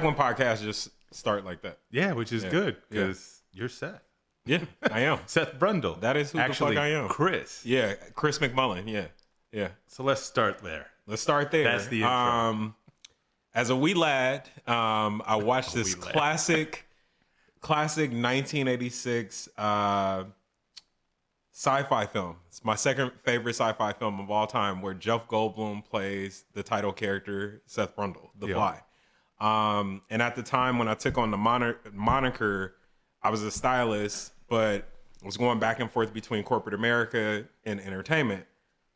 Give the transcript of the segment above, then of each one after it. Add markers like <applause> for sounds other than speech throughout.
Yeah. No, I like when podcasts just start like that. Yeah, which is good Yeah. because you're Seth. Yeah, I am. <laughs> Seth Brundle. That is who the actually fuck I am. Chris. Yeah, Chris McMullen. Yeah, yeah. So let's start there. Let's start there. That's the intro. Um, as a wee lad, um, I <laughs> watched this wee lad. classic, classic 1986 uh, sci-fi film. It's my second favorite sci-fi film of all time, where Jeff Goldblum plays the title character Seth Brundle, the Yeah. Fly. Um, and at the time when I took on the moniker, I was a stylist, but was going back and forth between corporate America and entertainment.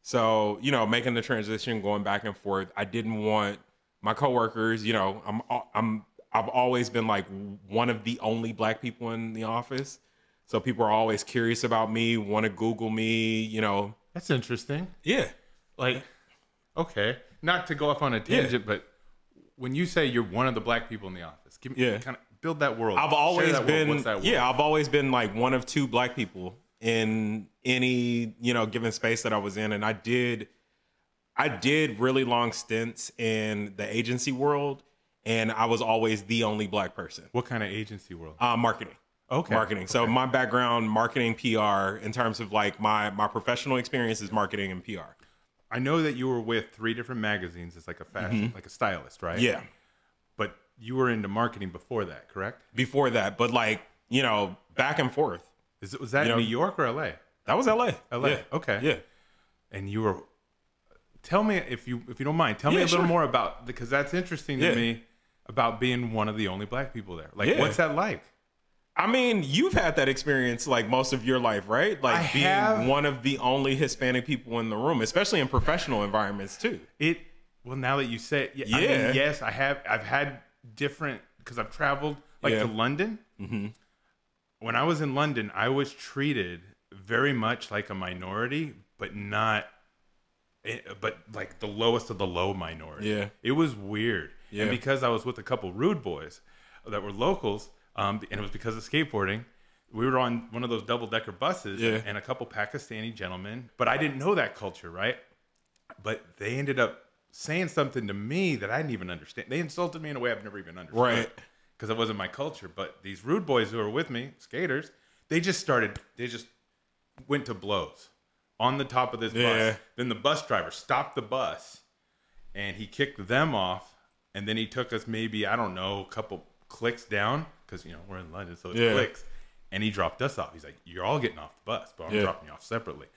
So, you know, making the transition, going back and forth, I didn't want my coworkers, you know, I'm I'm I've always been like one of the only black people in the office. So people are always curious about me, want to Google me, you know. That's interesting. Yeah. Like, okay, not to go off on a tangent, but when you say you're one of the black people in the office, give me Yeah. kind of build that world. I've always been What's that world? yeah, I've always been like one of two black people in any, you know, given space that I was in and I did I did really long stints in the agency world and I was always the only black person. What kind of agency world? Uh marketing. Okay. Marketing. So my background marketing PR in terms of like my my professional experience is marketing and PR. I know that you were with three different magazines as like a fashion, like a stylist, right? Mm-hmm. Yeah. But you were into marketing before that, correct? Before that, but like, you know, back and forth. Is it was that You know- New York or LA? That was LA. LA. Yeah. Okay. Yeah. and you were tell me if you if you don't mind tell me Yeah, a little more about because that's interesting Yeah. to me about being one of the only black people there like what's that like I mean, you've had that experience like most of your life, right? Like I being have. one of the only Hispanic people in the room, especially in professional environments too. it well now that you say it yeah, I mean, yes i have i've had different because i've traveled like Yeah. to london Mm-hmm. when i was in london i was treated very much like a minority but not eh, but like the lowest of the low minority Yeah. it was weird Yeah. and because i was with a couple rude boys that were locals um, and it was because of skateboarding we were on one of those double decker buses Yeah. and a couple pakistani gentlemen but i didn't know that culture right but they ended up saying something to me that I didn't even understand. They insulted me in a way I've never even understood. Right. Because it wasn't my culture. But these rude boys who were with me, skaters, they just started, they just went to blows on the top of this Yeah. bus. Then the bus driver stopped the bus and he kicked them off. And then he took us maybe, I don't know, a couple clicks down because, you know, we're in London, so it's Yeah. clicks. And he dropped us off. He's like, You're all getting off the bus, but I'm Yeah. dropping you off separately.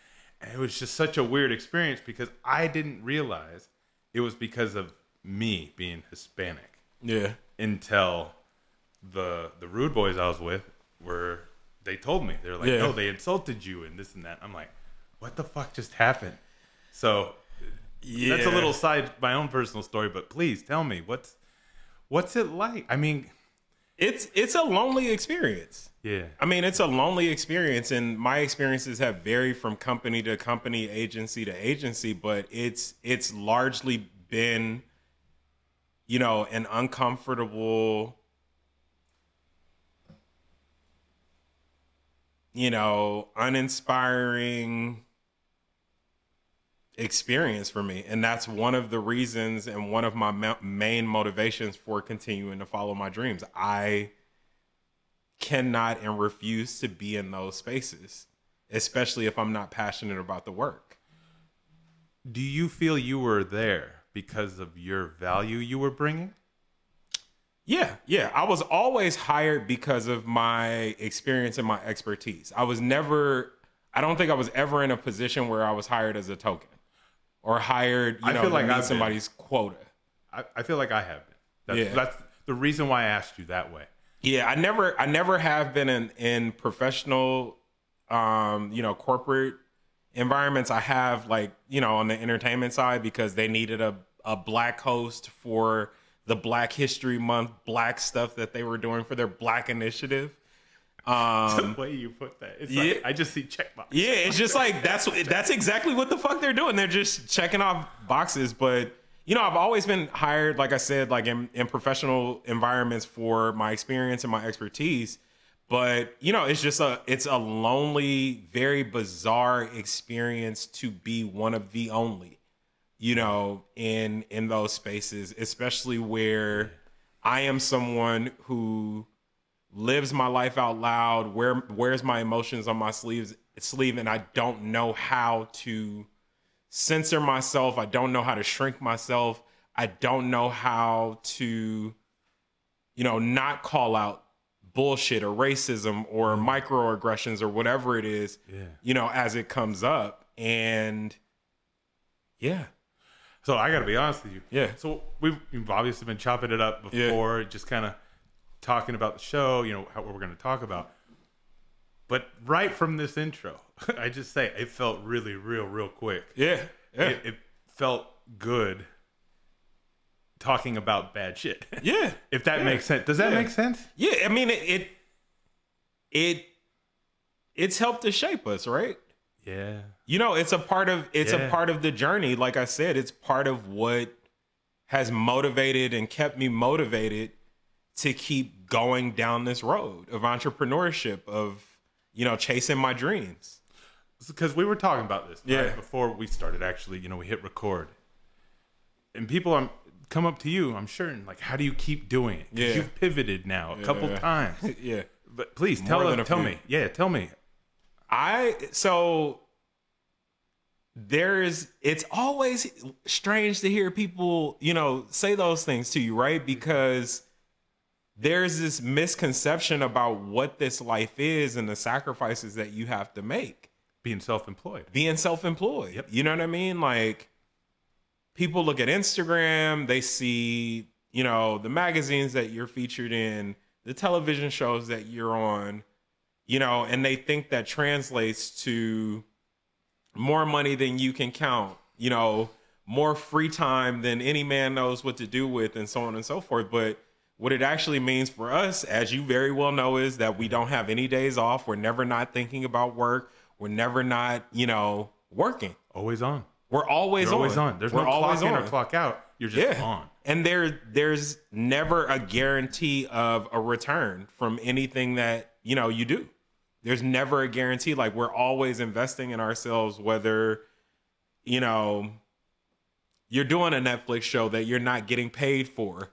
And it was just such a weird experience because I didn't realize it was because of me being Hispanic Yeah. until the the rude boys I was with were they told me they're like Yeah. no they insulted you and this and that I'm like what the fuck just happened so Yeah. that's a little side my own personal story but please tell me what's what's it like I mean It's it's a lonely experience. yeah I mean, it's a lonely experience, and my experiences have varied from company to company, agency to agency. But it's it's largely been, you know, an uncomfortable, you know, uninspiring experience for me, and that's one of the reasons and one of my ma- main motivations for continuing to follow my dreams. I cannot and refuse to be in those spaces, especially if I'm not passionate about the work. do you feel you were there because of your value you were bringing Yeah, yeah. I was always hired because of my experience and my expertise. I was never, I don't think I was ever in a position where I was hired as a token or hired, you I know, feel like meet I've been. somebody's quota. I, I feel like I have been that's, Yeah. that's the reason why I asked you that way Yeah, I never I never have been in in professional um, you know, corporate environments. I have like, you know, on the entertainment side because they needed a a black host for the Black History Month black stuff that they were doing for their black initiative. Um the way you put that it's yeah. like I just see check box yeah, it's just like that's <laughs> that's exactly what the fuck they're doing. They're just checking off boxes. But you know, I've always been hired, like I said, like in, in professional environments for my experience and my expertise. But you know, it's just a it's a lonely, very bizarre experience to be one of the only, you know, in in those spaces, especially where I am someone who lives my life out loud, wear wears my emotions on my sleeves sleeve, and I don't know how to censor myself. I don't know how to shrink myself. I don't know how to, you know, not call out bullshit or racism or mm-hmm. microaggressions or whatever it is, Yeah. you know, as it comes up. And yeah, So I got to be honest with you. Yeah. So we've, we've obviously been chopping it up before, yeah. just kind of talking about the show, you know, how, what we're going to talk about. But right from this intro, <laughs> I just say it felt really real, real quick. yeah, yeah, It, it felt good talking about bad shit. <laughs> yeah. if that makes sense. Does that Yeah. make sense? Yeah, I mean it, it it it's helped to shape us, right? Yeah. You know, it's a part of it's Yeah. a part of the journey. Like I said, it's part of what has motivated and kept me motivated to keep going down this road of entrepreneurship, of you know, chasing my dreams. because we were talking about this right, Yeah. before we started actually you know we hit record and people um, come up to you i'm sure and like how do you keep doing it Yeah. you've pivoted now a couple times <laughs> yeah. but please tell More than tell few. me yeah tell me I so there's it's always strange to hear people, you know, say those things to you, right? Because there's this misconception about what this life is and the sacrifices that you have to make being self-employed being self-employed. Yep. You know what I mean? Like people look at Instagram, they see, you know, the magazines that you're featured in, the television shows that you're on, you know, and they think that translates to more money than you can count, you know, more free time than any man knows what to do with and so on and so forth, but what it actually means for us, as you very well know, is that we don't have any days off. We're never not thinking about work. We're never not, you know, working. always on We're always you're on. always on there's We're no clock in on. or clock out you're just Yeah. on And there there's never a guarantee of a return from anything that, you know, you do. There's never a guarantee. Like we're always investing in ourselves, whether, you know, you're doing a Netflix show that you're not getting paid for.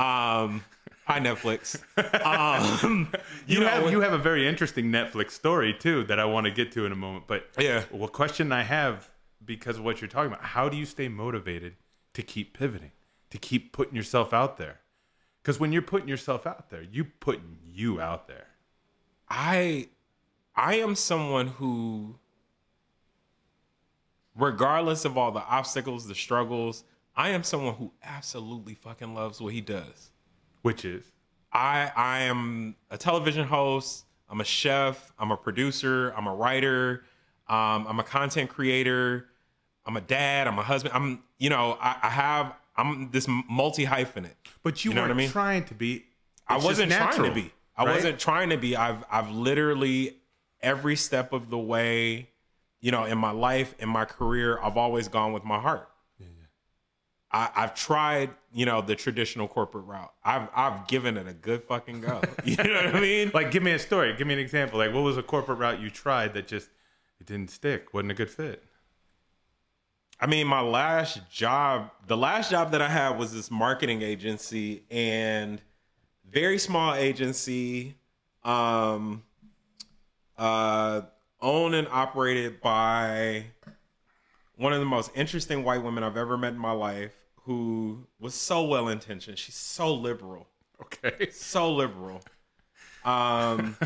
Um hi Netflix. <laughs> Um you, know, have you have a very interesting netflix story too that i want to get to in a moment but Yeah. well question i have because of what you're talking about how do you stay motivated to keep pivoting to keep putting yourself out there because when you're putting yourself out there you putting you out there I I am someone who regardless of all the obstacles, the struggles, I am someone who absolutely fucking loves what he does. which is I I am a television host, I'm a chef, I'm a producer, I'm a writer, um, I'm a content creator, I'm a dad, I'm a husband. I'm you know, I, I have I'm this multi hyphenate. but you, You know weren't what I mean? trying to be I wasn't trying to be. I right? wasn't trying to be. I've I've literally every step of the way, you know, in my life, in my career, I've always gone with my heart. I, I've tried, you know, the traditional corporate route. I've I've given it a good fucking go. <laughs> You know what I mean? like give me a story give me an example like what was a corporate route you tried that just it didn't stick wasn't a good fit I mean, my last job, the last job that I had was this marketing agency and very small agency, um, uh, owned and operated by one of the most interesting white women I've ever met in my life, who was so well intentioned. She's so liberal okay so liberal. Um,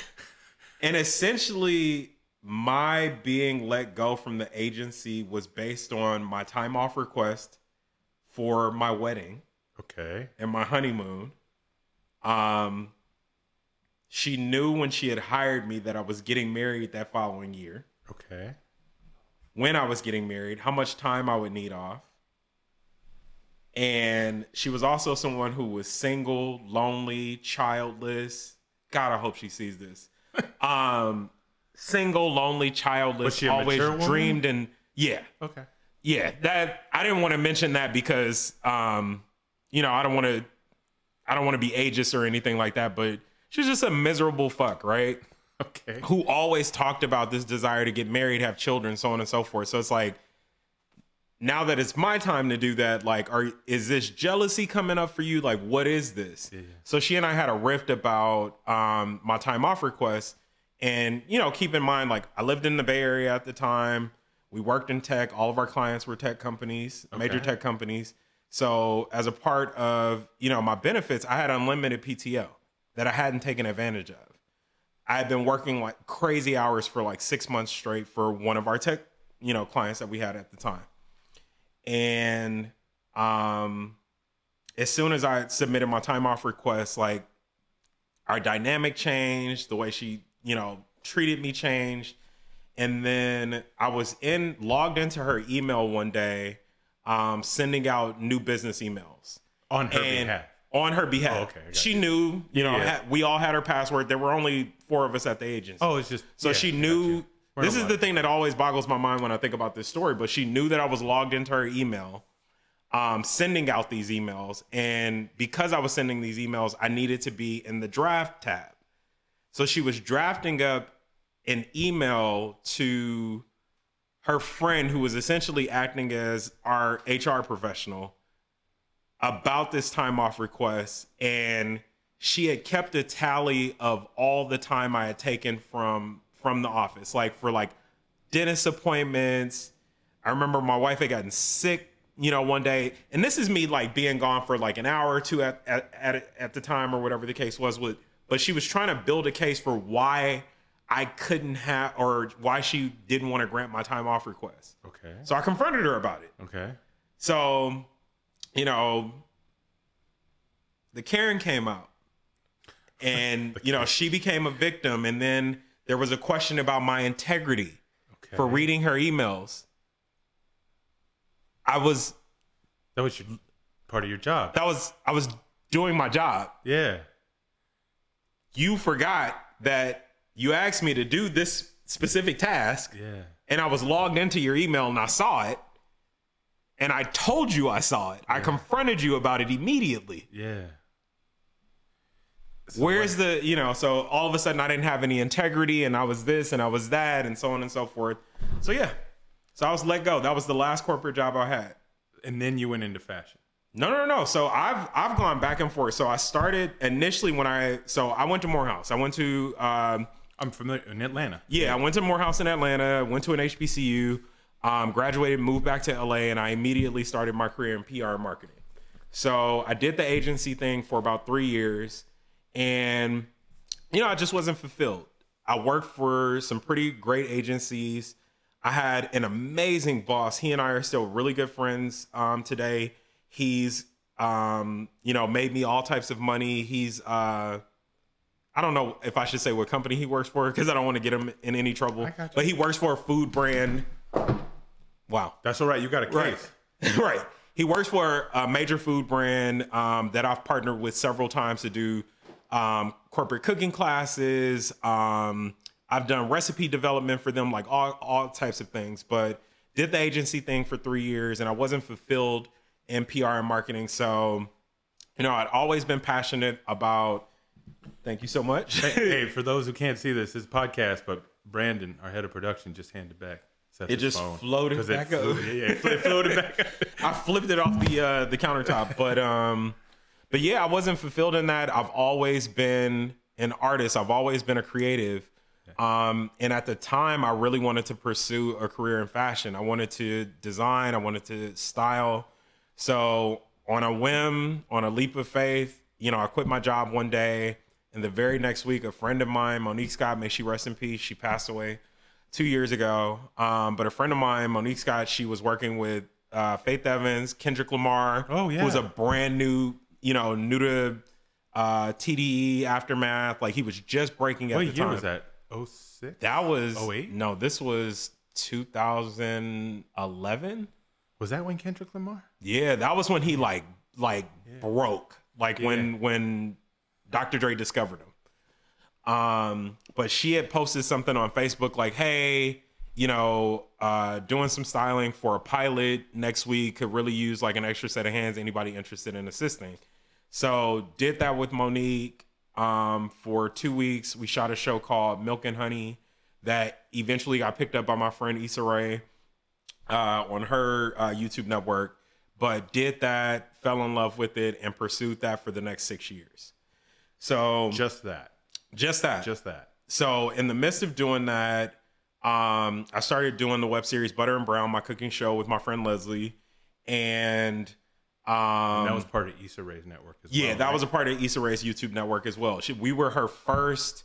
<laughs> and essentially, my being let go from the agency was based on my time off request for my wedding okay and my honeymoon. Um, she knew when she had hired me that I was getting married that following year, okay when I was getting married, how much time I would need off. And she was also someone who was single, lonely, childless. God, I hope she sees this. <laughs> Um, single, lonely, childless, she always dreamed and yeah, okay yeah. That I didn't want to mention that because um, you know, I don't want to I don't want to be ageist or anything like that, but she's just a miserable fuck, right? <laughs> okay who always talked about this desire to get married, have children, so on and so forth. So it's like now that it's my time to do that, like, are is this jealousy coming up for you? Like, what is this? Yeah. So she and I had a rift about um, my time off request, and you know, keep in mind, like, I lived in the Bay Area at the time. We worked in tech. All of our clients were tech companies, major tech companies. So as a part of you know my benefits, I had unlimited PTO that I hadn't taken advantage of. I had been working like crazy hours for like six months straight for one of our tech, you know, clients that we had at the time. And um as soon as I submitted my time off request, like our dynamic changed, the way she, you know, treated me changed. And then I was in logged into her email one day, um, sending out new business emails On her and behalf. on her behalf. Oh, okay, She knew, you know, Yeah. ha- we all had her password. There were only four of us at the agency. Oh, it's just so yeah, she knew. We're This is the thing that always boggles my mind when I think about this story. But she knew that I was logged into her email, um, sending out these emails, and because I was sending these emails, I needed to be in the draft tab. So she was drafting up an email to her friend who was essentially acting as our HR professional about this time off request and she had kept a tally of all the time I had taken from from the office like for like dentist appointments I remember my wife had gotten sick you know one day and this is me like being gone for like an hour or two at at at, at the time or whatever the case was with but she was trying to build a case for why I couldn't have or why she didn't want to grant my time off request Okay. so I confronted her about it Okay. so, you know, the Karen came out <laughs> and, you know, she became a victim. And then there was a question about my integrity Okay. for reading her emails. I was, that was your, part of your job. that was, I was doing my job. Yeah. You forgot that you asked me to do this specific task Yeah. and I was logged into your email and I saw it. And I told you I saw it. I confronted you about it immediately. Yeah. Where's the, you know, so all of a sudden I didn't have any integrity and I was this and I was that and so on and so forth. So yeah. So I was let go. That was the last corporate job I had. And then you went into fashion. No, no, no. So I've I've gone back and forth. So I started initially when I so I went to Morehouse. I went to um I'm familiar in Atlanta. yeah, I went to Morehouse in Atlanta, went to an HBCU, um, graduated, moved back to LA, and I immediately started my career in PR and marketing. So I did the agency thing for about three years, and you know, I just wasn't fulfilled. I worked for some pretty great agencies. I had an amazing boss. He and I are still really good friends um, today. He's, um, you know, made me all types of money. He's, uh, I don't know if I should say what company he works for because I don't want to get him in any trouble. But he works for a food brand. Wow. That's all right. You got a case. Right. <laughs> right. He works for a major food brand um, that I've partnered with several times to do um, corporate cooking classes. Um, I've done recipe development for them, like all, all types of things, but did the agency thing for three years and I wasn't fulfilled in PR and marketing. So, you know, I'd always been passionate about, thank you so much. hey, <laughs> for those who can't see this, his podcast, but Brandon, our head of production, just handed back. Seth's It just phone. floated back it up. Yeah, yeah, it it floated <laughs> back. I flipped it off the uh, the countertop, but um, but yeah, I wasn't fulfilled in that. I've always been an artist. I've always been a creative. Um, and at the time, I really wanted to pursue a career in fashion. I wanted to design. I wanted to style. So on a whim, on a leap of faith, you know, I quit my job one day, and the very next week, a friend of mine, Monique Scott, may she rest in peace, she passed away two years ago. Um, but a friend of mine, Monique Scott, she was working with uh, Faith Evans, Kendrick Lamar. Oh, yeah. who was a brand new, you know, new to uh, TDE aftermath. Like he was just breaking at What the year time. was that? 06? That was 08? no, this was 2011. Was that when Kendrick Lamar? Yeah, that was when he like like broke. Like when when Dr. Dre discovered him. Um, but she had posted something on Facebook like, "Hey, you know, uh, doing some styling for a pilot next week. Could really use like an extra set of hands. Anybody interested in assisting?" So did that with Monique um, for two weeks. We shot a show called Milk and Honey that eventually got picked up by my friend Issa Rae. uh, on her uh, YouTube network, but did that, fell in love with it, and pursued that for the next six years. So Just that. just that, Just that. so in the midst of doing that, um, I started doing the web series Butter and Brown, my cooking show with my friend Leslie, and um, that was part of Issa Rae's network as yeah, well. that right? was a part of Issa Rae's YouTube network as well. She, we were her first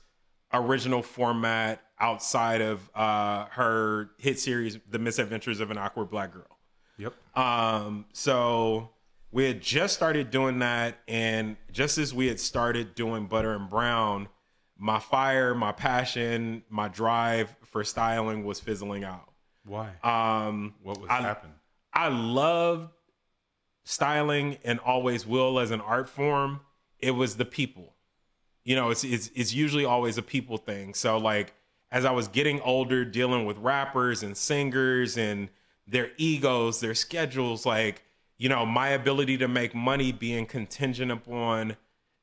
original format outside of uh, her hit series, The Misadventures of an Awkward Black Girl. Yep. Um, so we had just started doing that, and just as we had started doing Butter and Brown, my fire, my passion, my drive for styling was fizzling out. Why? Um, what was I- happening? I loved styling and always will as an art form. It was the people. You know, it's it's it's usually always a people thing. So like as I was getting older, dealing with rappers and singers and their egos, their schedules, like, you know, my ability to make money being contingent upon,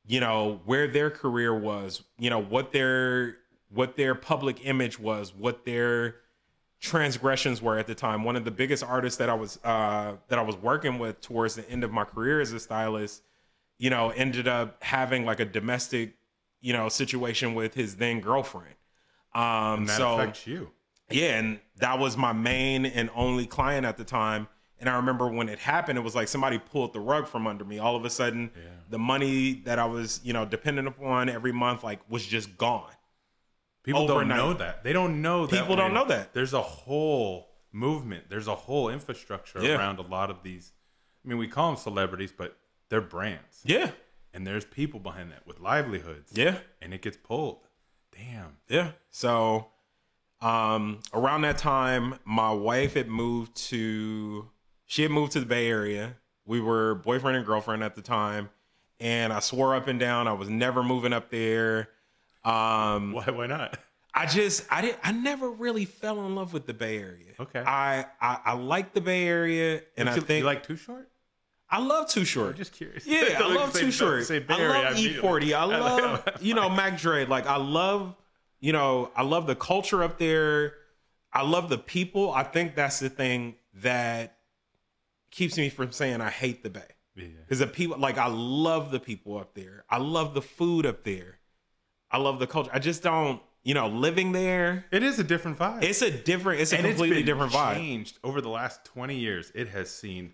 you know, where their career was, you know, what their what their public image was, what their transgressions were at the time. One of the biggest artists that I was uh, that I was working with towards the end of my career as a stylist, you know, ended up having like a domestic, you know, situation with his then girlfriend. Um, And that so affects you. yeah, and that was my main and only client at the time. And I remember when it happened, it was like somebody pulled the rug from under me. All of a sudden, the money that I was, you know, dependent upon every month, like, was just gone. People overnight. don't know that. They don't know that. People don't know that. There's a whole movement. There's a whole infrastructure Yeah. around a lot of these. I mean, we call them celebrities, but they're brands. Yeah, And there's people behind that with livelihoods. yeah. And it gets pulled. Damn. Yeah. So um around that time, my wife had moved to she had moved to the Bay Area. We were boyfriend and girlfriend at the time. And I swore up and down I was never moving up there. Um Why? Why not? I just I didn't I never really fell in love with the Bay Area. Okay. I I, I like the Bay Area and I think you like Too Short? I love Too Short. I'm just curious. Yeah, <laughs> I love Too Short. say Bay Area, I love. <laughs> E40. I love you know Mac Dre. Like I love you know I love the culture up there. I love the people. I think that's the thing that keeps me from saying I hate the Bay. Yeah. Is the people like I love the people up there. I love the food up there. I love the culture. I just don't you know living there. It is a different vibe. It's a different. It's a and it's completely been different vibe. changed over the last 20 years. It has seen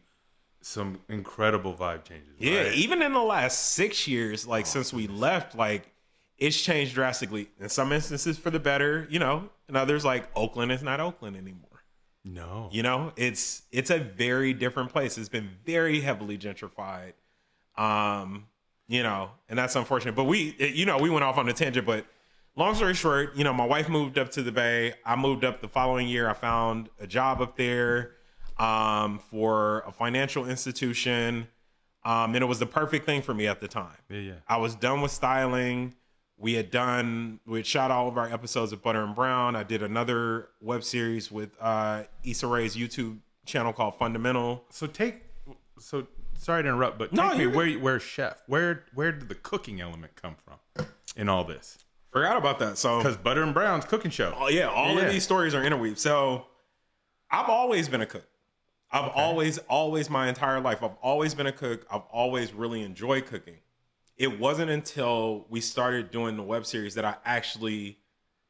some incredible vibe changes. Yeah, right? even in the last six years, like since we left, like it's changed drastically. In some instances for the better, you know, and others like Oakland is not Oakland anymore. no. You know, it's it's a very different place. It's been very heavily gentrified. Um, you know, and that's unfortunate. But we, it- you know, we went off on a tangent. But long story short, you know, my wife moved up to the Bay. I moved up the following year. I found a job up there um, for a financial institution, um, and it was the perfect thing for me at the time. Yeah, yeah. I was done with styling. We had done, we had shot all of our episodes of Butter and Brown. I did another web series with uh, Issa Rae's YouTube channel called Fundamental. So take. So sorry to interrupt, but No, take me where where chef. Where where did the cooking element come from in all this? Forgot about that. So, Because Butter and Brown's cooking show. oh, yeah, all Yeah. of these stories are interweaved. So, I've always been a cook. I've always, always, my entire life, I've always been a cook. I've always really enjoyed cooking. It wasn't until we started doing the web series that I actually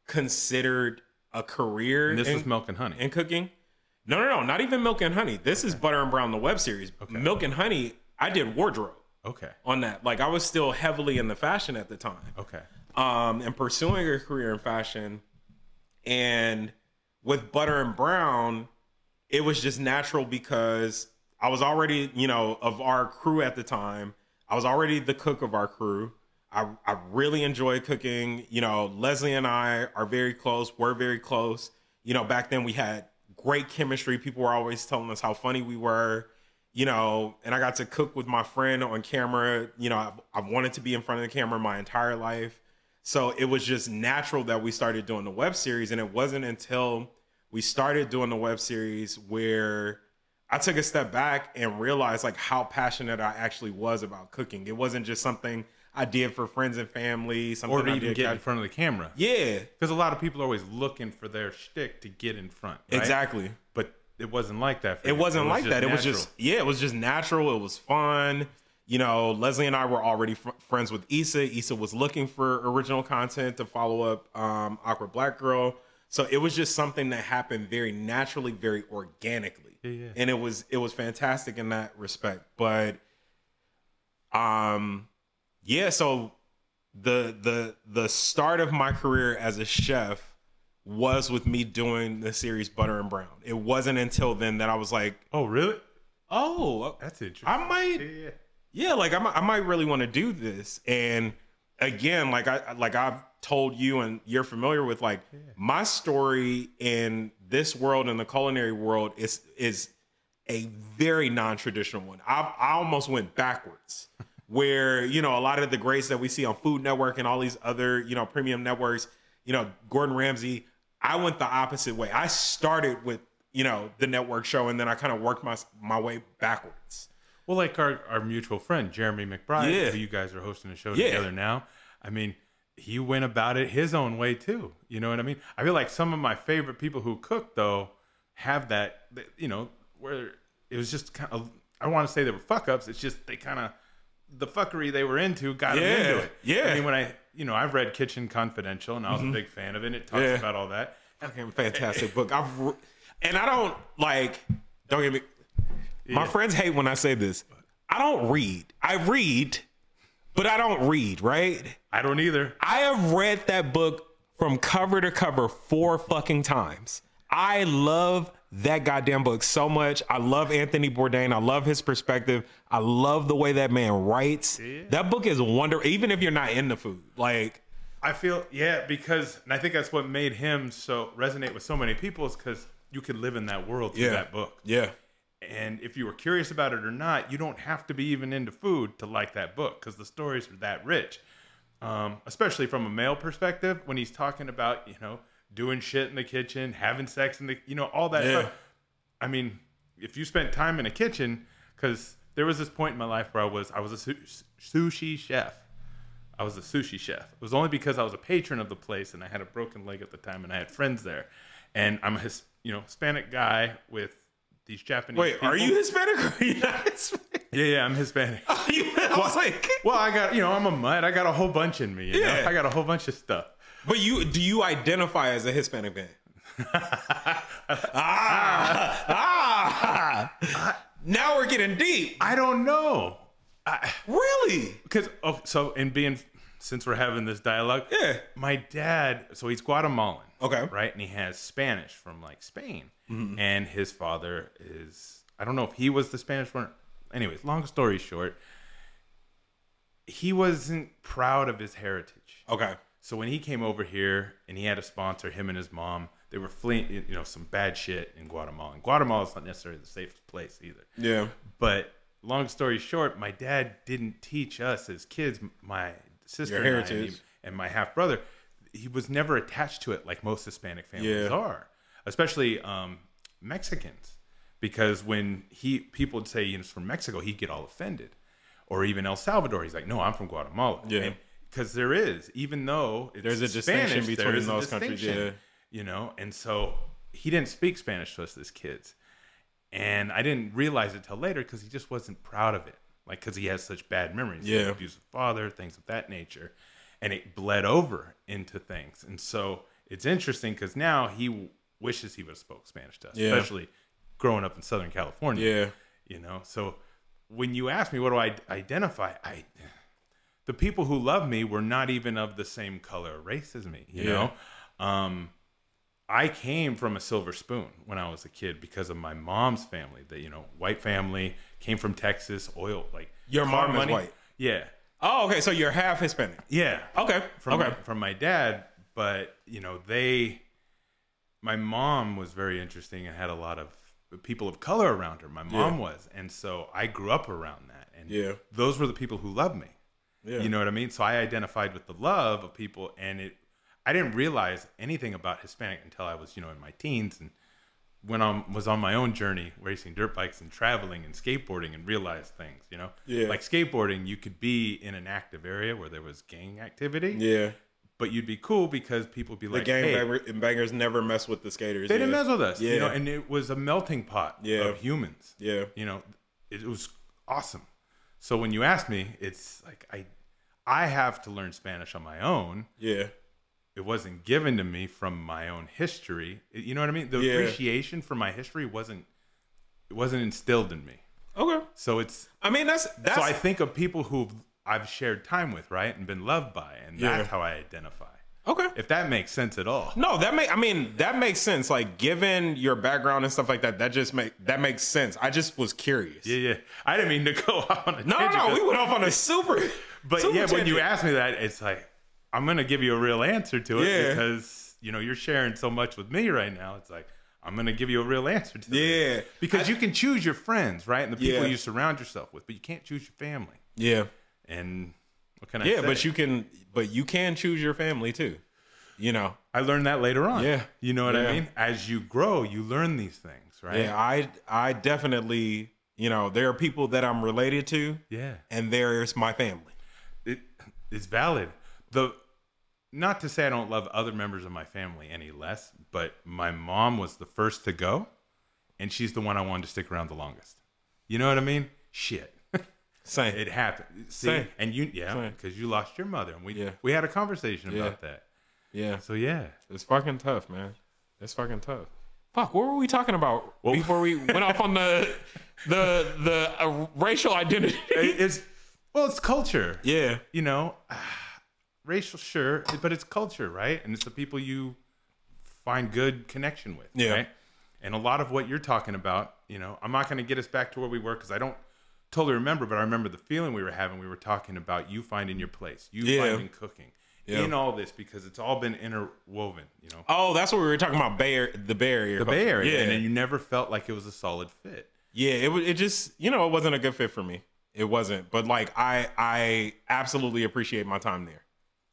considered a career And this in, was Milk and Honey. and cooking. No, no, no, not even Milk and Honey. This is Butter and Brown, the web series. Milk and Honey, I did wardrobe okay. on that. Like I was still heavily in the fashion at the time Okay. um, and pursuing a career in fashion. And with Butter and Brown, it was just natural because I was already, you know, of our crew at the time. I was already the cook of our crew. I, I really enjoy cooking. You know, Leslie and I are very close. We're very close. You know, back then we had great chemistry. People were always telling us how funny we were. You know, and I got to cook with my friend on camera. You know, I've, I've wanted to be in front of the camera my entire life. So it was just natural that we started doing the web series. And it wasn't until we started doing the web series where I took a step back and realized like how passionate I actually was about cooking. It wasn't just something I did for friends and family, something Or to even get in front of the camera. Yeah, Because a lot of people are always looking for their shtick to get in front. right? exactly. But it wasn't like that. For it wasn't was like that. It was just yeah, it was just natural. It was fun. You know, Leslie and I were already fr- friends with Issa. Issa was looking for original content to follow up um, Awkward Black Girl. So it was just something that happened very naturally, very organically. Yeah, yeah. And it was it was fantastic in that respect. But um yeah, so the the the start of my career as a chef was with me doing the series Butter and Brown. It wasn't until then that I was like, Oh, really? oh, uh, That's interesting. I might, yeah, yeah. yeah, like I might, I might really want to do this. And again, like I like I've told you and you're familiar with, like my story in this world in the culinary world is is a very non-traditional one. I I almost went backwards. Where you know a lot of the greats that we see on Food Network and all these other you know premium networks, you know Gordon Ramsay. I went the opposite way. I started with you know the network show, and then I kind of worked my my way backwards. Well, like our, our mutual friend Jeremy McBride, Yeah. who you guys are hosting a show Yeah. together now. I mean, he went about it his own way too. You know what I mean? I feel like some of my favorite people who cook though have that. You know, where it was just kind of. I don't want to say they were fuck ups. It's just they kind of the fuckery they were into got them into it. yeah. I mean, when I you know I've read Kitchen Confidential and I was a big fan of it. and It talks Mm-hmm. Yeah. about all that. Fucking fantastic book. I've re- and I don't like. Don't get me. My friends hate when I say this. I don't read. I read, but I don't read. Right? I don't either. I have read that book from cover to cover four fucking times. I love that goddamn book so much. I love Anthony Bourdain. I love his perspective. I love the way that man writes. That book is wonderful, Even if you're not into food, like I feel yeah because and I think that's what made him so resonate with so many people is because you could live in that world through Yeah. that book. yeah, And if you were curious about it or not, you don't have to be even into food to like that book because the stories are that rich. Um, especially from a male perspective, when he's talking about you know doing shit in the kitchen, having sex in the you know all that Yeah. stuff. I mean, if you spent time in a kitchen, because there was this point in my life where I was I was a su- sushi chef. I was a sushi chef. It was only because I was a patron of the place and I had a broken leg at the time and I had friends there. And I'm a his, you know Hispanic guy with these Japanese. Wait, are you Hispanic or are you not Hispanic? Yeah, yeah, I'm Hispanic. <laughs> Oh, I was like, Well, I got you know I'm a mutt. I got a whole bunch in me. You Yeah. know? I got a whole bunch of stuff. But you do you identify as a Hispanic man? <laughs> ah, ah. Now we're getting deep. I don't know. Really? because oh, so in being since we're having this dialogue, Yeah. my dad. So he's Guatemalan, Okay. right, and he has Spanish from like Spain, Mm-hmm. and his father is I don't know if he was the Spanish one. Anyways, long story short, he wasn't proud of his heritage. Okay. So when he came over here and he had a sponsor, him and his mom, they were fleeing, you know, some bad shit in Guatemala. And Guatemala is not necessarily the safest place either. Yeah. But long story short, my dad didn't teach us as kids, my sister and, I, and, he- and my half brother. He was never attached to it like most Hispanic families Yeah. are, especially um, Mexicans. Because when he people would say you know, from Mexico, he'd get all offended, or even El Salvador. He's like, no, I'm from Guatemala. Yeah. Because there is, even though it's There's a distinction Spanish, there between those countries, yeah. You know, and so he didn't speak Spanish to us as kids and I didn't realize it till later because he just wasn't proud of it, like because he has such bad memories, Yeah. an abusive father, things of that nature, and it bled over into things. And so it's interesting because now he w- wishes he would have spoke Spanish to us, Yeah. especially growing up in Southern California. Yeah. you know. So when you ask me what do I identify, I the people who love me were not even of the same color or race as me. You Yeah. know, um, I came from a silver spoon when I was a kid because of my mom's family. The you know white family came from Texas, oil like Your mom is white? Yeah, Oh, okay. So you're half Hispanic. yeah. Okay. From okay. my, from my dad, but you know they. My mom was very interesting and had a lot of people of color around her. My mom Yeah. was, and so I grew up around that. And Yeah. those were the people who loved me. Yeah. You know what I mean? So I identified with the love of people, and it. I didn't realize anything about Hispanic until I was, you know, in my teens and when I was on my own journey, racing dirt bikes and traveling and skateboarding, and realized things. You know, Yeah. like skateboarding, you could be in an active area where there was gang activity, Yeah. but you'd be cool because people would be The like, gang hey, bangers never mess with the skaters. they yeah. didn't mess with us, Yeah. you know, and it was a melting pot Yeah. of humans. Yeah. you know, it, was awesome. So when you ask me, it's like I, I have to learn Spanish on my own. Yeah. It wasn't given to me from my own history. You know what I mean? The Yeah. appreciation for my history wasn't, it wasn't instilled in me. Okay. So it's I mean, that's that's. so I think of people who I've shared time with, right, and been loved by, and that's how I identify. Okay. If that makes sense at all. No, that make I mean that makes sense. Like given your background and stuff like that, that just make that makes sense. I just was curious. Yeah, yeah. I didn't mean to go <laughs> off on a No, tangent, no, we went off on a super. <laughs> But super yeah, when you ask me that, it's like I'm gonna give you a real answer to it Yeah. because you know you're sharing so much with me right now. It's like I'm gonna give you a real answer to Yeah. this. because you can choose your friends, right, and the people Yeah. you surround yourself with, but you can't choose your family. yeah, And what can I yeah, say? but you can, but you can choose your family too. You know. I learned that later on. Yeah. you know what Yeah. I mean. As you grow, you learn these things, right? Yeah, I I definitely, you know, there are people that I'm related to, yeah. and there's my family. it is valid. The not to say I don't love other members of my family any less, but my mom was the first to go, and she's the one I wanted to stick around the longest. You know what I mean? Shit, Same. it happened. See, Same. and you, yeah, because you lost your mother, and we Yeah. we had a conversation Yeah. about that. yeah, So yeah, it's fucking tough, man. It's fucking tough. Fuck, what were we talking about Well- before we went off on the <laughs> the the uh, racial identity? It- it's <laughs> well, it's culture. yeah, you know, <sighs> racial, sure, but it's culture, right? And it's the people you find good connection with, Yeah. right? And a lot of what you're talking about, you know, I'm not going to get us back to where we were because I don't totally remember, but I remember the feeling we were having. We were talking about you finding your place, you Yeah. finding cooking Yeah. in all this because it's all been interwoven, you know, Oh, that's what we were talking about. Area, the Area. the Area, Yeah, and you never felt like it was a solid fit. yeah. It was. It just you know it wasn't a good fit for me. It wasn't. But like I I absolutely appreciate my time there.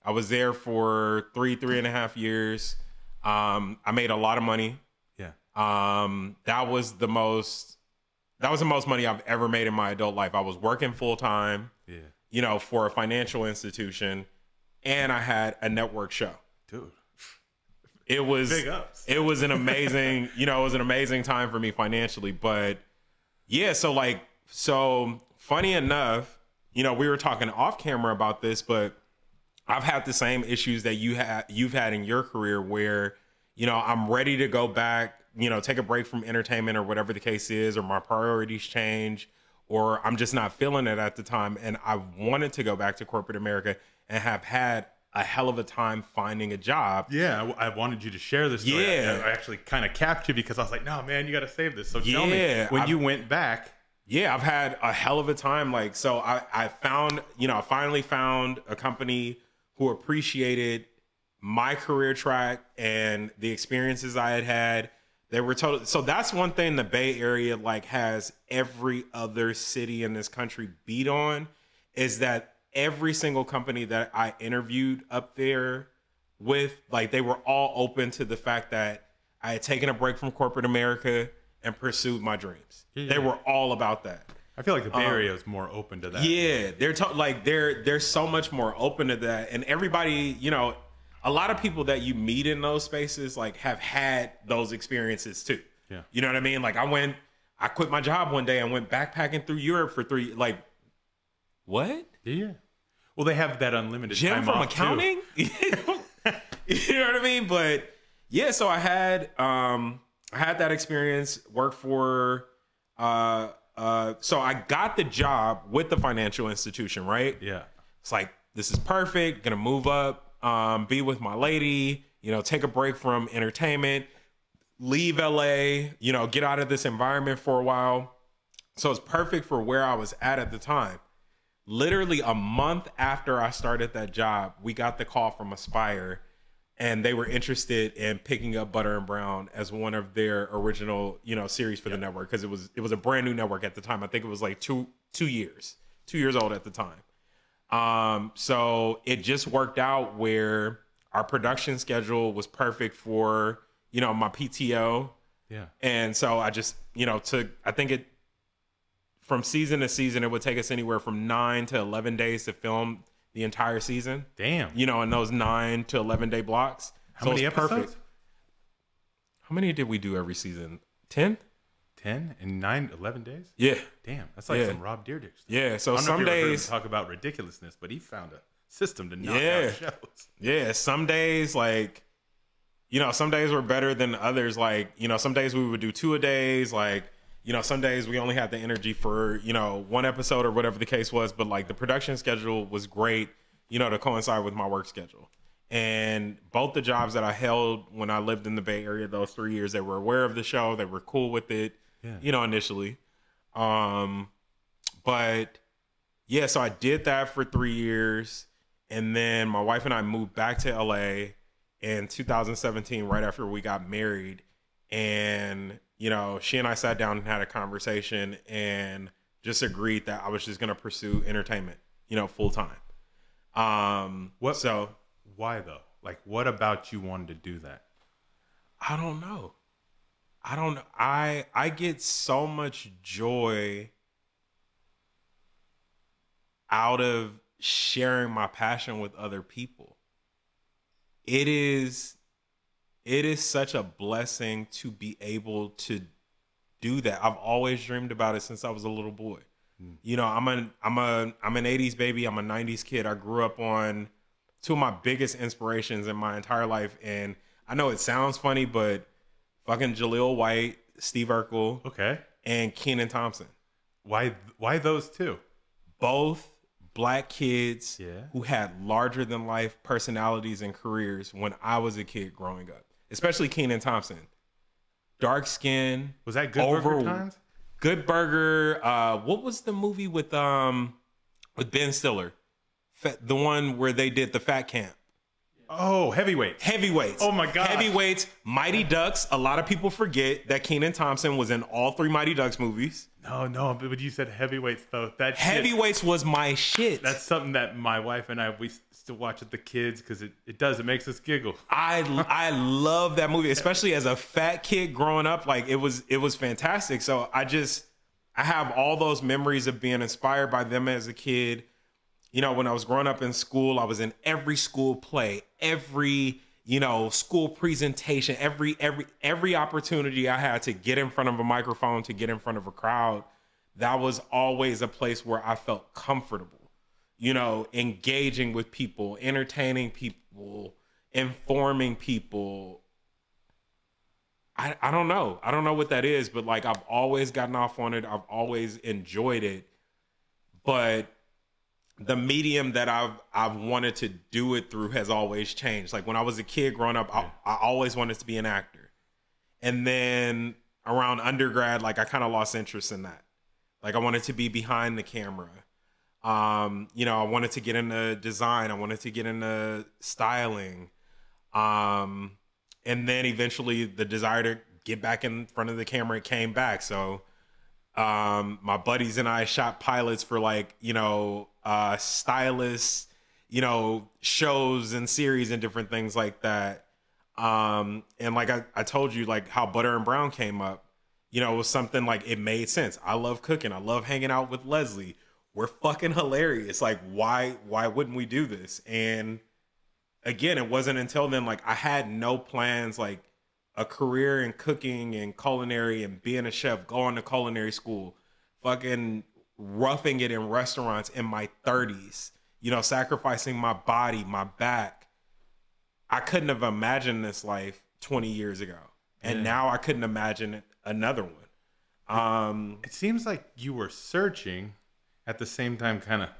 I was there for three three and a half years. Um, I made a lot of money. Yeah, Um, that was the most. That was the most money I've ever made in my adult life. I was working full time. yeah, You know, for a financial institution, and I had a network show. dude, It was Big ups. It was an amazing, <laughs> you know, it was an amazing time for me financially. But yeah, so like, so funny enough, you know, we were talking off camera about this, but I've had the same issues that you had you've had in your career where, you know, I'm ready to go back, you know, take a break from entertainment or whatever the case is, or my priorities change, or I'm just not feeling it at the time. And I wanted to go back to corporate America and have had a hell of a time finding a job. yeah. I, I wanted you to share this. Story. Yeah. I, I actually kind of capped you because I was like, no, man, you got to save this. So tell me Yeah, when I've- you went back. yeah i've had a hell of a time like so i i found you know i finally found a company who appreciated my career track and the experiences i had had they were total so that's one thing the bay area like has every other city in this country beat on is that every single company that i interviewed up there with like they were all open to the fact that i had taken a break from corporate america and pursued my dreams. They were all about that. I feel like the Bay Area is more open to that. Um, yeah, they're to- like they're they're so much more open to that, and everybody, you know, a lot of people that you meet in those spaces like have had those experiences too. Yeah. you know what I mean. Like I went, I quit my job one day and went backpacking through Europe for three. Like, what? Yeah. Well, they have that unlimited Jim time from accounting? <laughs> you know what I mean? But yeah, so I had um I had that experience, worked for uh uh so I got the job with the financial institution, right? Yeah. It's like this is perfect, gonna move up, um, be with my lady, you know, take a break from entertainment, leave LA, you know, get out of this environment for a while. So it's perfect for where I was at at the time literally a month after I started that job, we got the call from Aspire and they were interested in picking up Butter and Brown as one of their original, you know, series for the network because it was it was a brand new network at the time. I think it was like 2 2 years. 2 years old at the time. Um so it just worked out where our production schedule was perfect for, you know, my PTO Yeah. and so I just, you know, took I think it from season to season it would take us anywhere from 9 to 11 days to film the entire season. Damn. You know, in those nine to eleven day blocks. How So many episodes? How many did we do every season? Ten. 10 and 9, 11 days? Yeah, Damn, that's like Yeah. some Rob Dyrdek stuff. yeah. So I don't know some if you ever heard him days, talk about ridiculousness, but he found a system to knock Yeah. out shows. Yeah, some days like you know, some days were better than others. Like, you know, some days we would do two a days, like, you know, some days we only had the energy for, you know, one episode or whatever the case was, but like the production schedule was great, you know, to coincide with my work schedule. And both the jobs that I held when I lived in the Bay Area those 3 years, they were aware of the show, they were cool with it, Yeah. you know, initially. Um but yeah, so I did that for 3 years and then my wife and I moved back to LA in 2017 right after we got married and you know she and I sat down and had a conversation and just agreed that I was just going to pursue entertainment you know full time um What- so Why though? Like, what about you wanted to do that? I don't know I don't I I get so much joy out of sharing my passion with other people it is it is such a blessing to be able to do that. I've always dreamed about it since I was a little boy. Hmm. You know, I'm an I'm a I'm an 80s baby, I'm a 90s kid. I grew up on two of my biggest inspirations in my entire life and I know it sounds funny, but fucking Jaleel White, Steve Urkel, Okay. and Kenan Thompson. Why why those two? both black kids Yeah. who had larger than life personalities and careers when I was a kid growing up, especially Kenan Thompson. Dark skin, Was that Good Over- Burger Times? Good Burger. Uh, what was the movie with um with Ben Stiller? The one where they did the Fat Camp. Oh, heavyweight. Heavyweights. Oh my God. Heavyweights. Mighty Ducks. A lot of people forget that Kenan Thompson was in all three Mighty Ducks movies. No, no, but when you said heavyweights though, that shit, Heavyweights was my shit. that's something that my wife and I we still watch with the kids because it, it does it makes us giggle. I I love that movie, especially as a fat kid growing up. Like it was it was fantastic. So I just I have all those memories of being inspired by them as a kid. You know, when I was growing up in school, I was in every school play, every you know school presentation, every every every opportunity I had to get in front of a microphone, to get in front of a crowd. That was always a place where I felt comfortable you know, engaging with people, entertaining people, informing people. I, I don't know. I don't know what that is, but like I've always gotten off on it. I've always enjoyed it. But the medium that I've I've wanted to do it through has always changed. Like when I was a kid growing up, I, I always wanted to be an actor. And then around undergrad, like I kind of lost interest in that. Like I wanted to be behind the camera. Um, you know, I wanted to get into design. I wanted to get into styling. Um, and then eventually the desire to get back in front of the camera came back. So um, my buddies and I shot pilots for like, you know, uh, stylists, you know, shows and series and different things like that. Um, and like I, I told you, like how Butter and Brown came up, you know, was something like it made sense. I love cooking. I love hanging out with Leslie. We're fucking hilarious. Like, why, why wouldn't we do this? And again, it wasn't until then, like I had no plans, like a career in cooking and culinary and being a chef, going to culinary school, fucking roughing it in restaurants in my 30s, you know, sacrificing my body, my back. I couldn't have imagined this life 20 years ago. And Yeah. now I couldn't imagine another one. Um, It seems like you were searching at the same time, kind of. <sighs>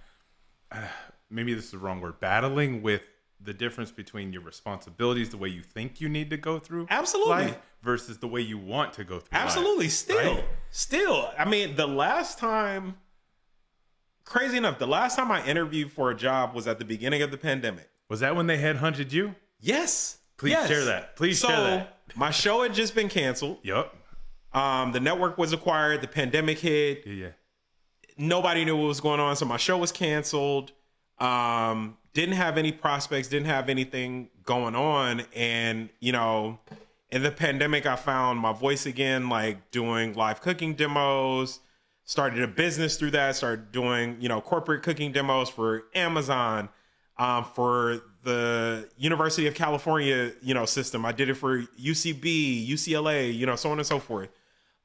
Uh, maybe this is the wrong word. Battling with the difference between your responsibilities, the way you think you need to go through Absolutely. life, versus the way you want to go through. life, Absolutely. Still, right? still. I mean, the last time, crazy enough, the last time I interviewed for a job was at the beginning of the pandemic. Was that when they headhunted you? Yes. Please Yes. share that. Please so, share that. my show had just been canceled. Yup. Um, the network was acquired. The pandemic hit. Yeah, yeah. Nobody knew what was going on, so my show was canceled. Um, didn't have any prospects. Didn't have anything going on, and you know, in the pandemic, I found my voice again, like doing live cooking demos. Started a business through that. Started doing you know corporate cooking demos for Amazon, um, for the University of California, you know, system. I did it for UCB, UCLA, you know, so on and so forth.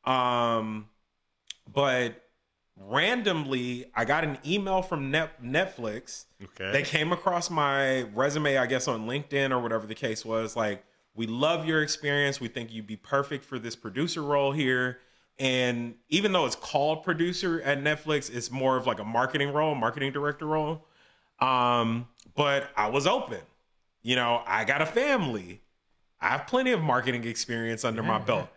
Um, but randomly, I got an email from Net- Netflix. Okay. They came across my resume, I guess, on LinkedIn or whatever the case was. Like, we love your experience. We think you'd be perfect for this producer role here. And even though it's called producer at Netflix, it's more of like a marketing role, marketing director role. Um, but I was open. You know, I got a family. I have plenty of marketing experience under my belt.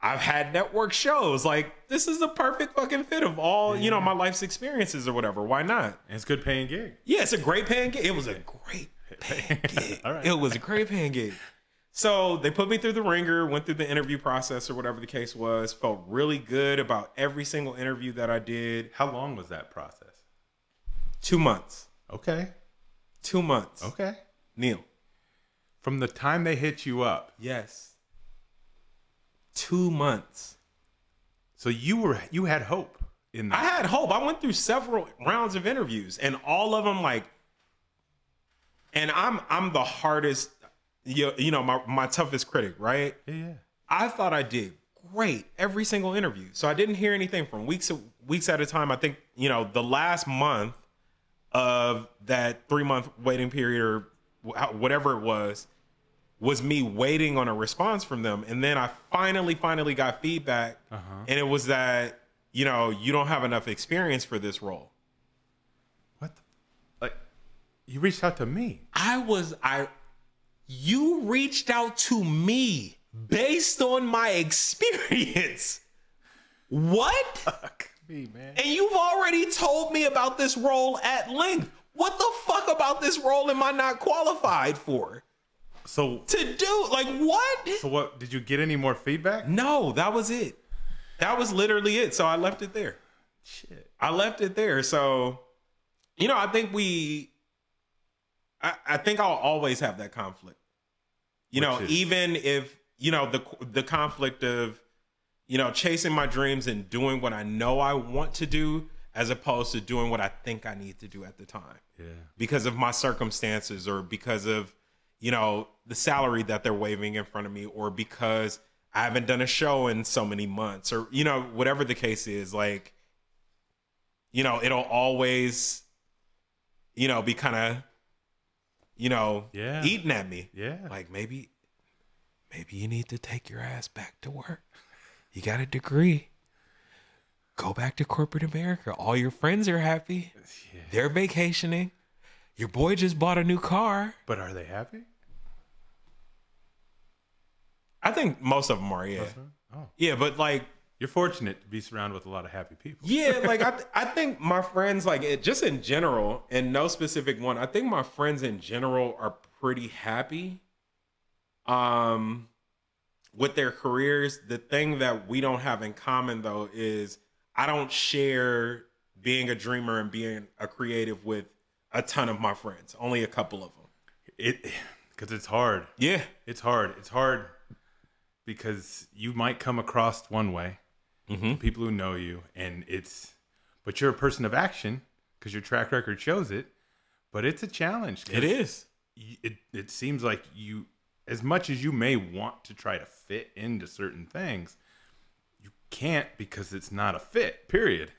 I've had network shows. Like, this is a perfect fucking fit of all, you know, my life's experiences or whatever. Why not? And it's good paying gig. Yeah, it's a great paying gig. It was a great paying <laughs> gig. All right. It was a great paying gig. So they put me through the ringer, went through the interview process or whatever the case was, felt really good about every single interview that I did. How long was that process? Two months. Okay. Two months. Okay. Neil. From the time they hit you up, Yes. Two months. so you were you had hope in that. I had hope. I went through several rounds of interviews, and all of them like, and I'm I'm the hardest, you, you know, my my toughest critic, right? yeah, yeah. I thought I did great every single interview. So I didn't hear anything from weeks weeks at a time. I think you know the last month of that three month waiting period or whatever it was was me waiting on a response from them, and then I finally finally got feedback, uh-huh. and it was that you know you don't have enough experience for this role. What? The, like, you reached out to me. I was I you reached out to me based on my experience. What? Fuck me, man. And you've already told me about this role at length. What the fuck about this role am I not qualified for? So, To do like what? so what? Did you get any more feedback? No, that was it. That was literally it. So I left it there. Shit. I left it there. So, you know, I think we, I, I think I'll always have that conflict. You know, is- even if you know the the conflict of, you know, chasing my dreams and doing what I know I want to do, as opposed to doing what I think I need to do at the time Yeah. because of my circumstances or because of you know the salary that they're waving in front of me or because I haven't done a show in so many months or you know whatever the case is like you know it'll always you know be kind of you know Yeah. eating at me Yeah. like maybe maybe you need to take your ass back to work you got a degree go back to corporate america all your friends are happy yeah. they're vacationing. Your boy just bought a new car. But are they happy? I think most of them are, yeah. Oh, Yeah, but like, you're fortunate to be surrounded with a lot of happy people. yeah, <laughs> like I, th- I think my friends, like it, just in general, and no specific one, I think my friends in general are pretty happy. Um, with their careers, the thing that we don't have in common though is I don't share being a dreamer and being a creative with a ton of my friends. Only a couple of them. It because it's hard. Yeah, It's hard. It's hard because you might come across one way, Mhm. people who know you, and it's, but you're a person of action because your track record shows it. But it's a challenge. It is. It it seems like you, as much as you may want to try to fit into certain things, you can't because it's not a fit. Period.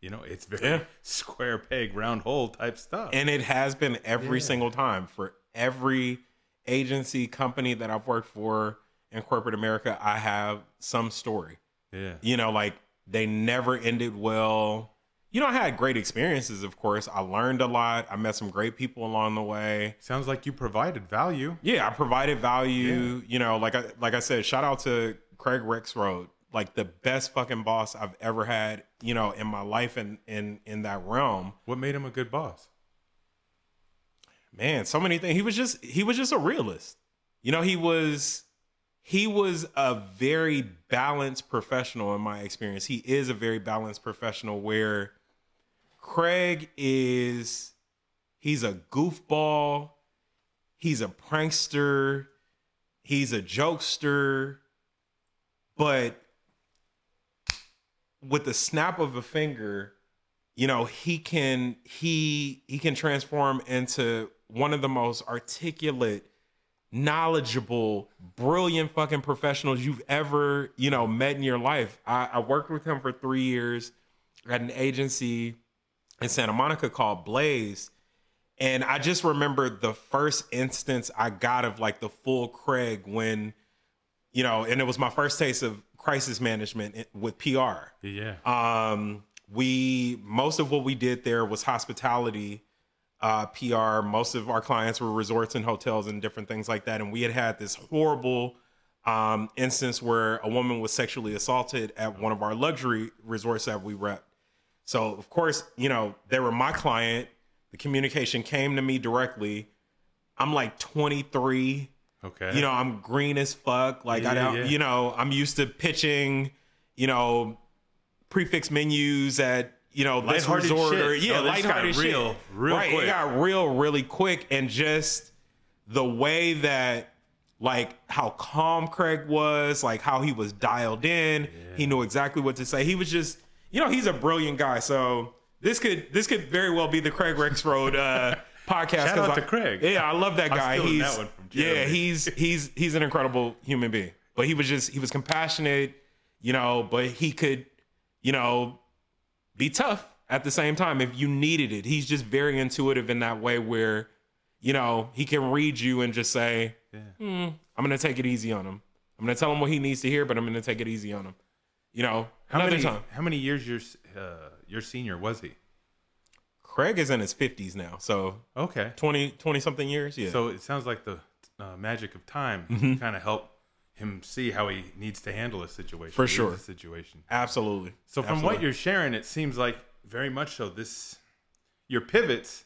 You know, it's very Yeah. <laughs> square peg round hole type stuff. and it has been every Yeah. single time for every agency company that I've worked for in corporate America. I have some story. yeah. You know, like they never ended well. You know, I had great experiences, of course. I learned a lot. I met some great people along the way. Sounds like you provided value. Yeah, I provided value. You know, like I like I said, shout out to Craig Rexroad, like the best fucking boss I've ever had. You know, in my life and in in that realm. What made him a good boss? man so many things he was just he was just a realist you know he was he was a very balanced professional in my experience he is a very balanced professional where craig is he's a goofball he's a prankster he's a jokester but with the snap of a finger you know he can he he can transform into one of the most articulate, knowledgeable, brilliant fucking professionals you've ever, you know, met in your life. I, I worked with him for three years at an agency in Santa Monica called Blaze. And I just remember the first instance I got of like the full Craig when, you know, and it was my first taste of crisis management with PR. Yeah. Um, we most of what we did there was hospitality uh, PR. Most of our clients were resorts and hotels and different things like that. And we had had this horrible um, instance where a woman was sexually assaulted at one of our luxury resorts that we rep. So of course, you know, they were my client. The communication came to me directly. I'm like 23. Okay. You know, I'm green as fuck. Like I don't, yeah. you know, I'm used to pitching, you know, prefix menus at you know this resort shit. or yeah, Oh, this got lighthearted real, shit. real right, quick. it got real really quick, and just the way that like how calm Craig was, like how he was dialed in, he knew exactly what to say. He was just, you know, he's a brilliant guy. So this could this could very well be the Craig Rexroad uh, <laughs> podcast. Shout out I- to Craig. Yeah, I love that guy. He's that from yeah, he's he's he's an incredible human being. But he was just he was compassionate, you know, but he could, you know, be tough at the same time if you needed it. He's just very intuitive in that way where, you know, he can read you and just say, Yeah. "Hmm, I'm gonna take it easy on him. I'm gonna tell him what he needs to hear, but I'm gonna take it easy on him. You know, How many time. how many years your uh, your senior was he? Craig is in his 50s now, so Okay. 20 20 something years. Yeah. So it sounds like the uh, magic of time Mm-hmm. kind of help him see how he needs to handle a situation. For sure. situation. Absolutely. So from what you're sharing, it seems like very much so. This your pivots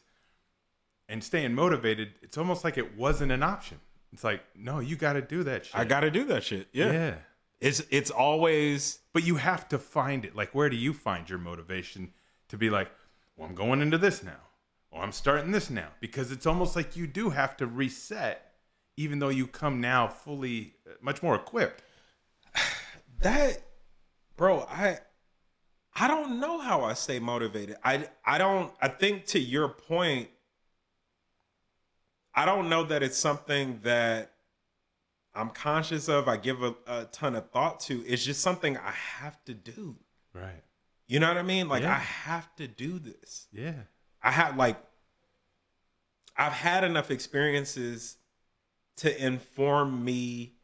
and staying motivated. It's almost like it wasn't an option. It's like no, you got to do that shit. I got to do that shit. Yeah. yeah. It's it's always But you have to find it. Like, where do you find your motivation to be like, well, I'm going into this now, or I'm starting this now? Because it's almost like you do have to reset, even though you come now fully, uh, much more equipped. <sighs> that bro i i don't know how i stay motivated i i don't i think to your point i don't know that it's something that i'm conscious of i give a, a ton of thought to it's just something i have to do Right. you know what i mean like Yeah. i have to do this Yeah. I have like I've had enough experiences to inform me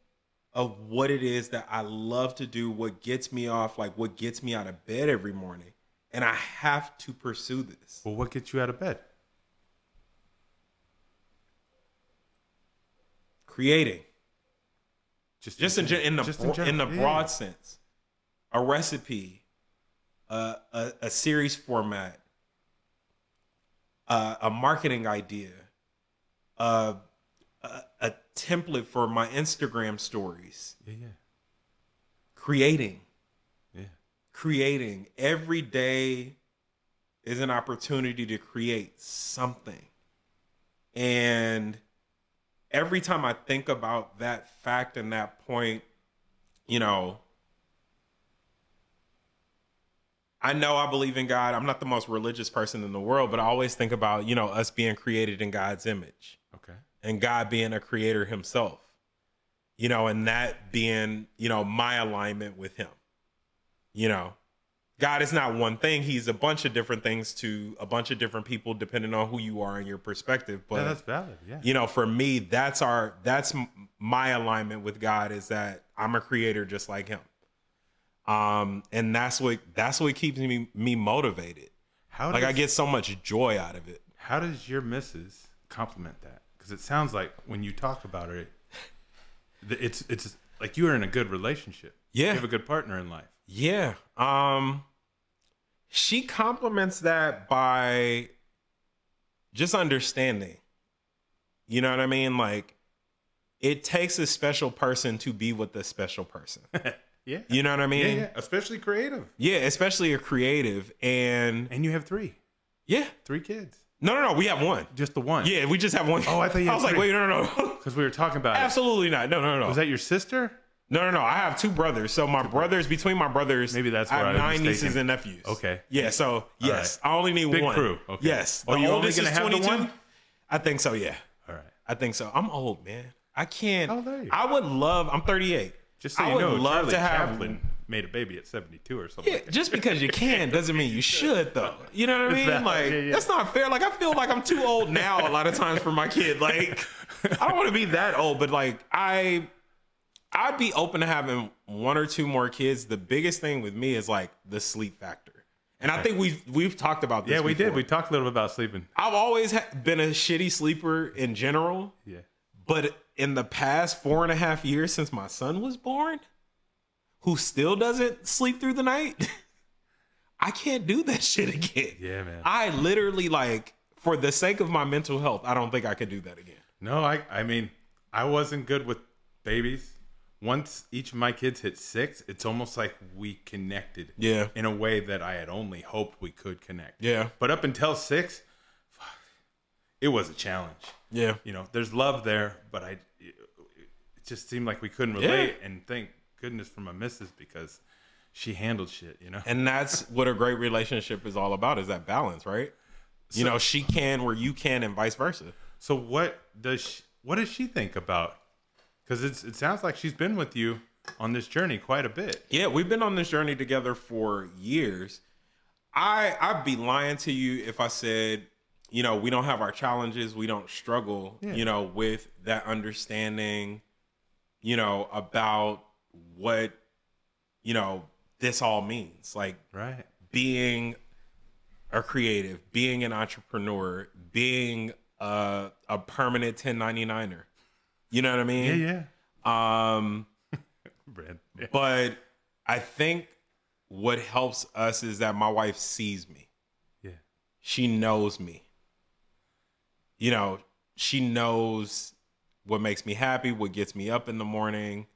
of what it is that I love to do, what gets me off, like what gets me out of bed every morning. And I have to pursue this. Well, what gets you out of bed? Creating. Just, Just in, gen- in the just bro- in, the broad Yeah. sense. A recipe, a, a, a series format, uh, a marketing idea, uh, a, a template for my Instagram stories, Yeah. Yeah. creating, Yeah. creating. Every day is an opportunity to create something. And every time I think about that fact and that point, you know, I know I believe in God. I'm not the most religious person in the world, but I always think about, you know, us being created in God's image Okay. And God being a creator himself, you know, and that being, you know, my alignment with him. You know, God is not one thing, he's a bunch of different things to a bunch of different people depending on who you are and your perspective. But yeah, that's valid. Yeah. you know, for me, that's our that's my alignment with God is that I'm a creator just like him. Um and that's what that's what keeps me me motivated. How Like does, I get so much joy out of it. How does your missus compliment that? Because it sounds like when you talk about it, it's it's like you are in a good relationship. Yeah. You have a good partner in life. Yeah. Um she compliments that by just understanding. You know what I mean? Like it takes a special person to be with a special person. <laughs> Yeah. You know what I mean? yeah, yeah. Especially creative. Yeah, especially a creative and And you have three, yeah. three kids. No, no, no, we have one. Just the one. Yeah, we just have one. Oh, I thought you <laughs> I was like, wait, no, no, no. <laughs> Because we were talking about it. Absolutely not. No, no, no. Was that your sister? no, no, no. I have two brothers. So my brothers, between my brothers, Maybe that's I have I was nine mistaken. nieces and nephews. Okay. Yeah. So yes, I only need one. Big one. crew. Okay. Yes. Oh, the you only oldest gonna is have the 22. one? I think so. Yeah, All right. I think so. I'm old, man. I can't. How old are you? I would love. I'm 38. Just so I you would know, love Charlie to have. Chaplin made a baby at 72 or something. Yeah, just because you can <laughs> doesn't mean you should, though. You know what I mean? valid. Like Yeah, yeah. that's not fair. Like I feel like I'm too old now a lot of times for my kid. Like I don't want to be that old, but like I, I'd be open to having one or two more kids. The biggest thing with me is like the sleep factor, and I think we've we've talked about this. Yeah, we did. We talked a little bit about sleeping. I've always ha- been a shitty sleeper in general, Yeah. but in the past four and a half years since my son was born, who still doesn't sleep through the night, <laughs> I can't do that shit <laughs> again. Yeah, man. I literally like for the sake of my mental health, I don't think I could do that again. No, I I mean, I wasn't good with babies. Once each of my kids hit six, it's almost like we connected. Yeah. In a way that I had only hoped we could connect. Yeah. But up until six, fuck, it was a challenge. Yeah. You know, there's love there, but I, it just seemed like we couldn't relate. And thank goodness for my missus because she handled shit. You know. And that's what a great relationship is all about is that balance, right? you know, she can where you can and vice versa. So what does she, what does she think about? Because it's it sounds like she's been with you on this journey quite a bit. Yeah, we've been on this journey together for years. I I'd be lying to you if I said, you know, we don't have our challenges, we don't struggle, Yeah. you know, with that understanding, you know, about what, you know, this all means. Like Right. being a creative, being an entrepreneur, being a, a permanent 1099er. You know what I mean? yeah. Um <laughs> Brad. Yeah. but I think what helps us is that my wife sees me. yeah. She knows me. You know, she knows what makes me happy, what gets me up in the morning.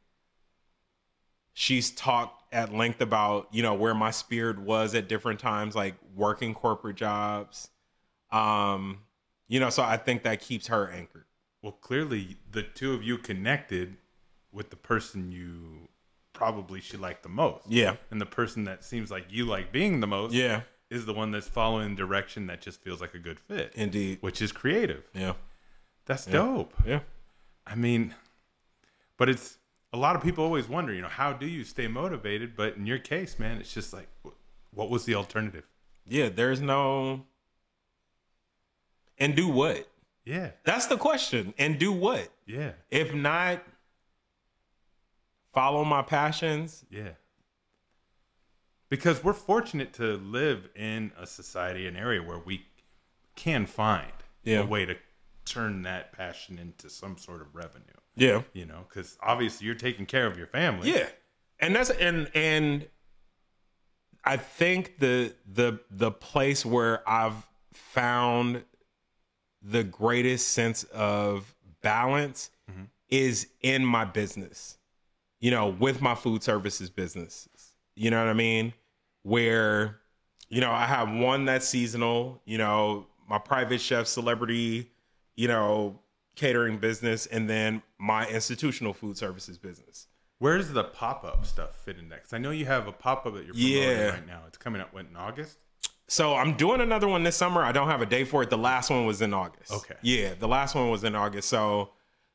She's talked at length about, you know, where my spirit was at different times, like working corporate jobs. Um, you know, so I think that keeps her anchored. Well, clearly the two of you connected with the person you probably should like the most. Yeah. And the person that seems like you like being the most Yeah. is the one that's following direction that just feels like a good fit, Indeed. which is creative. Yeah. That's dope. Yeah. I mean, but it's a lot of people always wonder, you know, how do you stay motivated? But in your case, man, it's just like, what was the alternative? Yeah, there's no and do what? Yeah, That's the question. And do what? yeah, If not, follow my passions. yeah. Because we're fortunate to live in a society, an area where we can find Yeah. a way to turn that passion into some sort of revenue. Yeah. You know, because obviously you're taking care of your family. Yeah. And that's and and I think the the the place where I've found the greatest sense of balance mm-hmm. is in my business. You know, with my food services business. You know what I mean? Where you know, I have one that's seasonal, you know, my private chef celebrity, you know, catering business and then my institutional food services business. Where does the pop up stuff fit in next? I know you have a pop up that you're promoting Yeah. right now. It's coming what, in August. So I'm doing another one this summer. I don't have a date for it. The last one was in August. Okay. Yeah, the last one was in August. So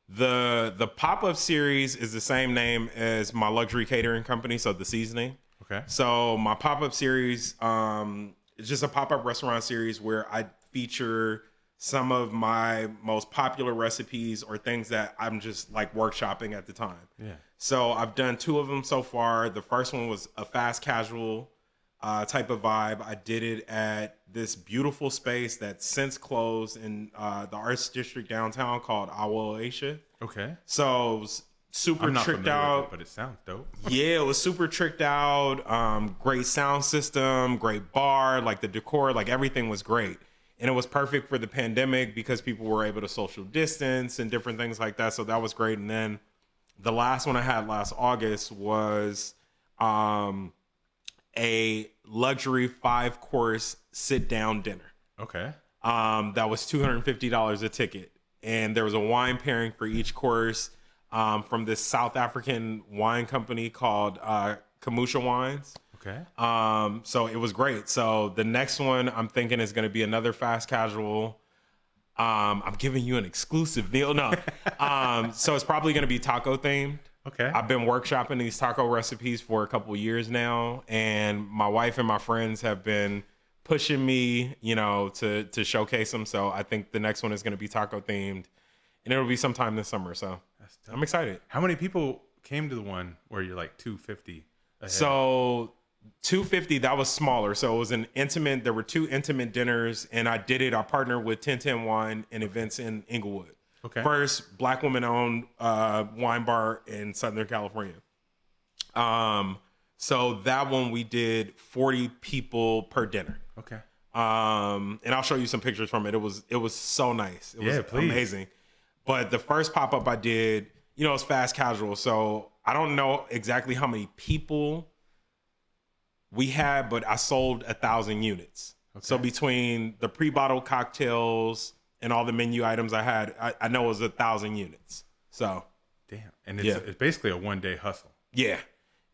the the pop up series is the same name as my luxury catering company. So the seasoning. Okay. So my pop up series, um, it's just a pop up restaurant series where I feature some of my most popular recipes or things that I'm just like workshopping at the time. Yeah. So I've done two of them so far. The first one was a fast casual uh, type of vibe. I did it at this beautiful space that's since closed in uh, the arts district downtown called Awa Asia. Okay. So super tricked out. it, but it sounds dope. <laughs> Yeah, it was super tricked out. Um, great sound system, great bar, like the decor, like everything was great. And it was perfect for the pandemic because people were able to social distance and different things like that. So that was great. And then the last one I had last August was um, a luxury five course sit down dinner Okay. um, that was $250 a ticket. And there was a wine pairing for each course um, from this South African wine company called uh, Kamusha Wines. Okay. Um, so it was great. So the next one I'm thinking is going to be another fast casual. Um, I'm giving you an exclusive deal. No, <laughs> um, so it's probably going to be taco themed. Okay. I've been workshopping these taco recipes for a couple years now, and my wife and my friends have been pushing me, you know, to to showcase them. So I think the next one is going to be taco themed, and it'll be sometime this summer. So I'm excited. How many people came to the one where you're like 250? ahead? So 250 that was smaller. So it was an intimate. There were two intimate dinners, and I did it. I partnered with 1010 Wine and events in Inglewood. Okay. First black woman owned uh, wine bar in Southern California. Um, so that one we did 40 people per dinner. okay. Um, and I'll show you some pictures from it. It was it was so nice. It was Yeah, please. amazing. But the first pop up I did, you know, it's fast casual. So I don't know exactly how many people we had, but I sold a thousand units. So between the pre bottled cocktails and all the menu items I had, I, I know it was a thousand units. So Damn. And it's, Yeah. it's basically a one day hustle. yeah,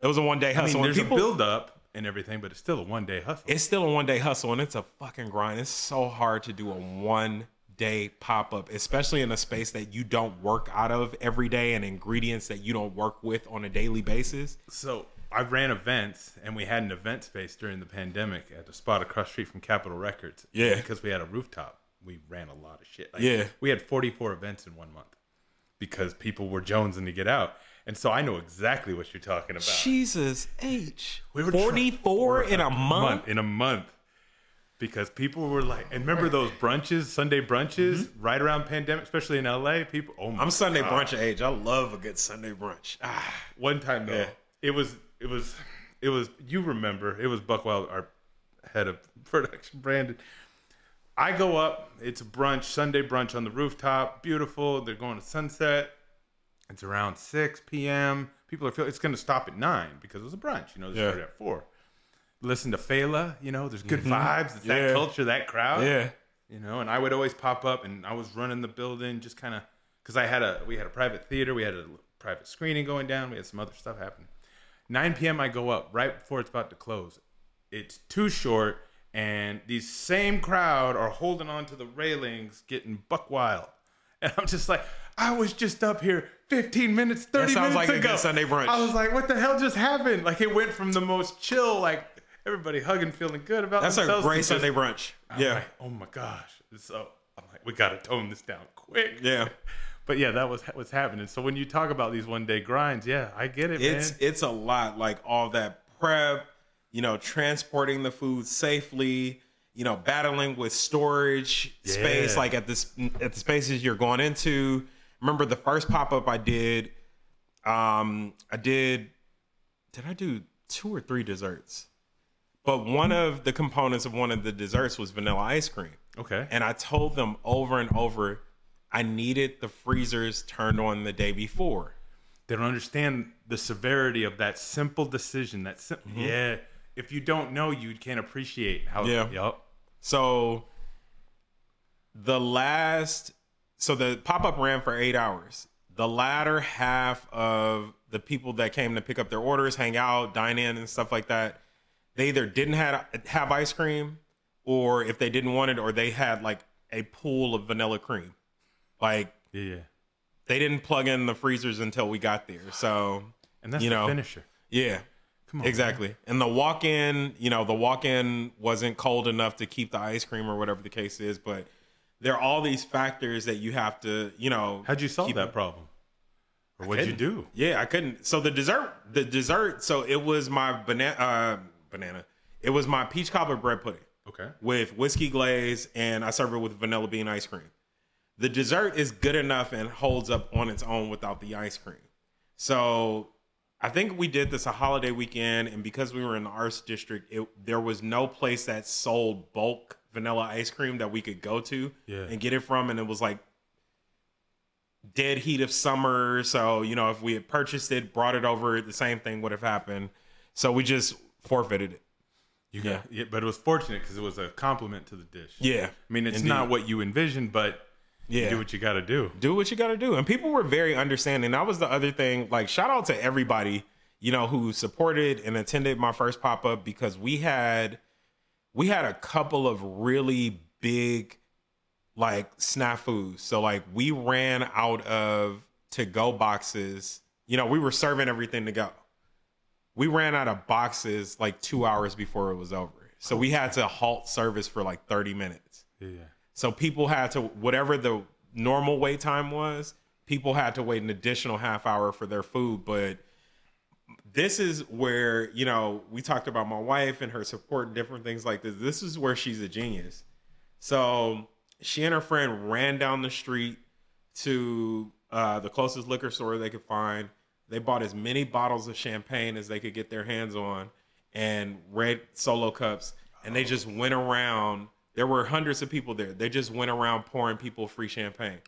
it was a one day I hustle. mean, there's people- a build up and everything, but it's still a one day hustle. it's still a one day hustle and it's a fucking grind. It's so hard to do a one day pop up, especially in a space that you don't work out of every day and ingredients that you don't work with on a daily basis. So I ran events, and we had an event space during the pandemic at the spot across the street from Capitol Records. Yeah. because we had a rooftop. We ran a lot of shit. Like, Yeah. we had 44 events in one month because people were jonesing to get out, and so I know exactly what you're talking about. Jesus H. We were 44 in a month. in a month because people were like, and remember those brunches, Sunday brunches, right around pandemic, especially in LA. People, oh my Mm-hmm. I'm Sunday God. brunch age. I love a good Sunday brunch. Ah, One time though, Yeah. it was it was it was you remember it was Buckwild, our head of <laughs> production, Brandon. I go up. It's a brunch, Sunday brunch on the rooftop. Beautiful. They're going to sunset. It's around six p.m. People are feeling it's going to stop at nine because it was a brunch. You know, they Yeah. started at four. Listen to Fela. You know, there's good vibes. It's Mm-hmm. Yeah. that culture, that crowd yeah. you know and i would always pop up and i was running the building just kind of because i had a we had a private theater we had a private screening going down we had some other stuff happening 9 p.m i go up right before it's about to close it's too short and these same crowd are holding on to the railings getting buck wild <laughs> and i'm just like i was just up here 15 minutes 30 sounds minutes like a ago good Sunday brunch. i was like what the hell just happened like it went from the most chill like everybody hugging feeling good about That's a themselves to great just- Sunday brunch. I'm Yeah. like, oh my gosh. So I'm like, we got to tone this down quick. Yeah. <laughs> But yeah, that was what's happening. So when you talk about these one day grinds, yeah, I get it, it's man. it's a lot like all that prep you know transporting the food safely you know battling with storage space like at this at the spaces you're going into remember the first pop-up i did um i did did i do two or three desserts but one of the components of one of the desserts was vanilla ice cream Okay. and I told them over and over I needed the freezers turned on the day before. They don't understand the severity of that simple decision. That sim- mm-hmm. yeah. If you don't know, you can't appreciate how. Yeah. Yup. So the last, so the pop up ran for eight hours. The latter half of the people that came to pick up their orders, hang out, dine in, and stuff like that, they either didn't have have ice cream, or if they didn't want it, or they had like a pool of vanilla cream. Like Yeah, they didn't plug in the freezers until we got there. So And that's You the know. finisher. yeah. Come on. Exactly. And the walk in, you know, the walk in wasn't cold enough to keep the ice cream or whatever the case is, but there are all these factors that you have to, you know. How'd you solve that problem? Or what'd you do? Yeah, I couldn't. So the dessert, the dessert, so it was my banana, uh, banana. It was my peach cobbler bread pudding Okay. with whiskey glaze, and I serve it with vanilla bean ice cream. The dessert is good enough and holds up on its own without the ice cream. So I think we did this a holiday weekend, and because we were in the arts district, it, there was no place that sold bulk vanilla ice cream that we could go to Yeah. and get it from, and it was like dead heat of summer. So you know, if we had purchased it, brought it over, the same thing would have happened. So we just forfeited it. You Yeah. yeah, but it was fortunate because it was a compliment to the dish. Yeah, I mean, it's Indeed. not what you envisioned, but yeah. do what you got to do. do what you got to do. And people were very understanding. That was the other thing. Like, shout out to everybody, you know, who supported and attended my first pop up because we had we had a couple of really big like snafus. So like we ran out of to go boxes. You know, we were serving everything to go. We ran out of boxes like two hours before it was over. So we had to halt service for like 30 minutes. Yeah. So people had to whatever the normal wait time was, people had to wait an additional half hour for their food. But this is where, you know, we talked about my wife and her support and different things like this. This is where she's a genius. So she and her friend ran down the street to uh, the closest liquor store they could find. They bought as many bottles of champagne as they could get their hands on and red solo cups. And they just went around. There were hundreds of people there. They just went around pouring people free champagne.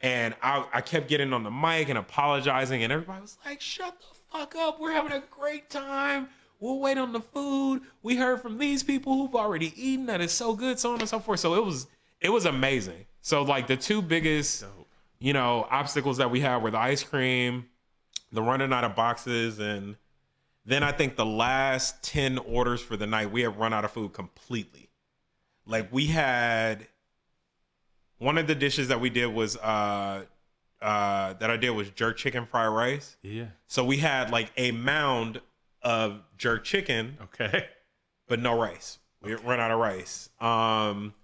And I, I kept getting on the mic and apologizing, and everybody was like, shut the fuck up. We're having a great time. We'll wait on the food. We heard from these people who've already eaten that it's so good, so on and so forth. So it was it was amazing. So like the two biggest, you know, obstacles that we had were the ice cream, the running out of boxes, and then I think the last 10 orders for the night, we had run out of food completely. Like we had one of the dishes that we did was uh uh that I did was jerk chicken fried rice. Yeah. So we had like a mound of jerk chicken, Okay. but no rice. We run out of rice. Um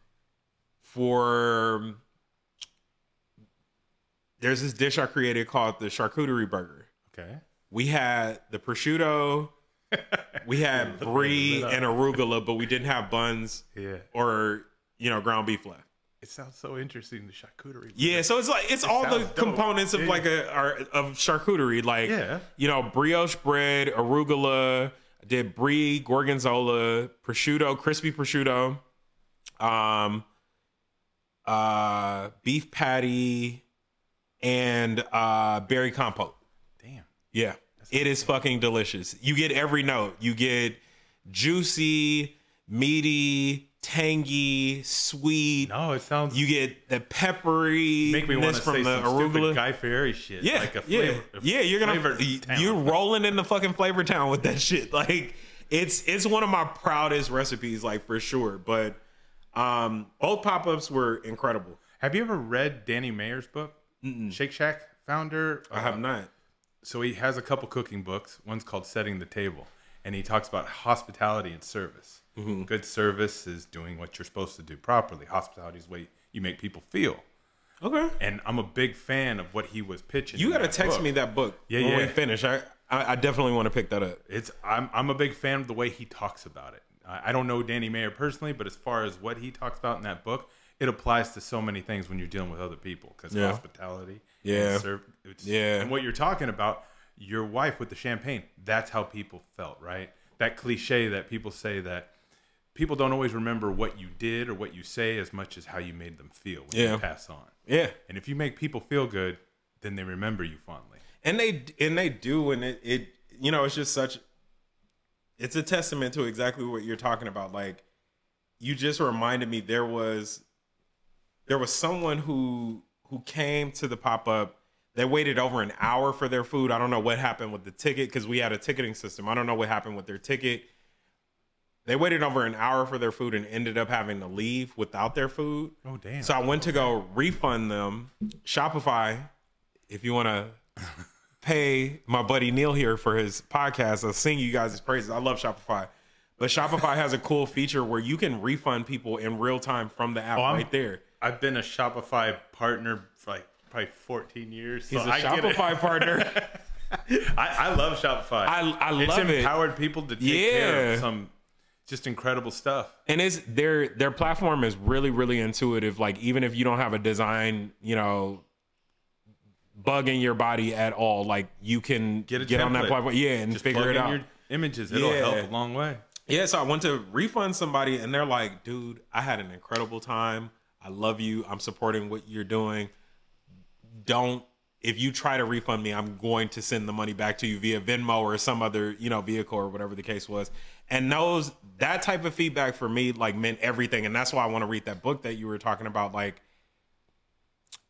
for there's this dish I created called the charcuterie burger. Okay. We had the prosciutto, <laughs> we had brie and arugula, but we didn't have buns Yeah. or you know ground beef left. It sounds so interesting. The charcuterie. Yeah, so it's like it's all the dope. components of Yeah. like a our, of charcuterie, like Yeah. you know brioche bread, arugula. I did brie, gorgonzola, prosciutto, crispy prosciutto, um, uh, beef patty, and uh, berry compote. Damn. Yeah. It is fucking delicious. You get every note. You get juicy, meaty, tangy, sweet. No, it sounds. You get the peppery make me want to from say the some arugula. Guy Fieri shit. yeah, Like a yeah, yeah. You're gonna flavored y- town. you're rolling into fucking Flavor Town with that <laughs> shit. Like it's it's one of my proudest recipes, like for sure. But um, both pop ups were incredible. Have you ever read Danny Meyer's book? Shake Shack founder. I have not. So he has a couple cooking books. One's called Setting the Table, and he talks about hospitality and service. Mm-hmm. Good service is doing what you're supposed to do properly. Hospitality is the way you make people feel. Okay. And I'm a big fan of what he was pitching. You got to text book. me that book Yeah, when we finish. I, I I definitely want to pick that up. It's I'm I'm a big fan of the way he talks about it. I, I don't know Danny Meyer personally, but as far as what he talks about in that book, it applies to so many things when you're dealing with other people because Yeah. hospitality, Yeah. and serv- it's, Yeah. and what you're talking about, your wife with the champagne. That's how people felt, right? That cliche that people say that people don't always remember what you did or what you say as much as how you made them feel when Yeah. you pass on. Yeah. And if you make people feel good, then they remember you fondly. and they and they do and it, it you know it's just such it's a testament to exactly what you're talking about like you just reminded me there was there was someone who who came to the pop-up they waited over an hour for their food i don't know what happened with the ticket because we had a ticketing system i don't know what happened with their ticket they waited over an hour for their food and ended up having to leave without their food Oh damn! so I went to go refund them. Shopify, if you want to pay my buddy Neil here for his podcast, I'll sing you guys his praises. I love Shopify. But Shopify has a cool feature where you can refund people in real time from the app Oh, right there. I've been a Shopify partner for like probably 14 years. So He's a I. Shopify partner. <laughs> I, I love Shopify. I- I it's love it. empowered people to take care of some just incredible stuff. and it's their their platform is really really intuitive like even if you don't have a design you know bug in your body at all like you can Get get on that platform yeah and Just figure it out your images. It'll Yeah. help a long way. Yeah, so I went to refund somebody and they're like, dude, I had an incredible time. I love you. I'm supporting what you're doing. Don't if you try to refund me, I'm going to send the money back to you via Venmo or some other, you know, vehicle or whatever the case was. And those that type of feedback for me like meant everything. And that's why I want to read that book that you were talking about. Like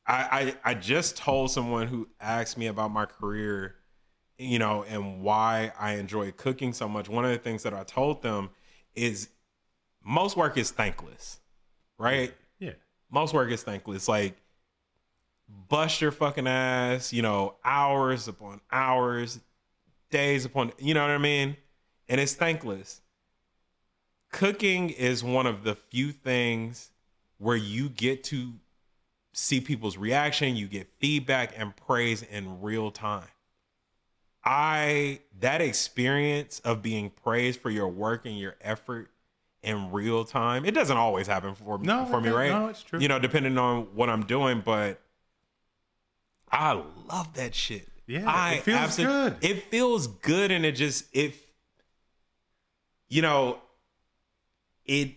I I, I just told someone who asked me about my career you know, and why I enjoy cooking so much. One of the things that I told them is most work is thankless, right? Most work is thankless. Like bust your fucking ass, you know, hours upon hours, days upon, you know what I mean? And it's thankless. Cooking is one of the few things where you get to see people's reaction, you get feedback and praise in real time. I that experience of being praised for your work and your effort in real time. It doesn't always happen for me, No, for me, right? no, it's true. You know, depending on what I'm doing, but I love that shit. Yeah, I it feels good. It feels good, and it just it. You know, it.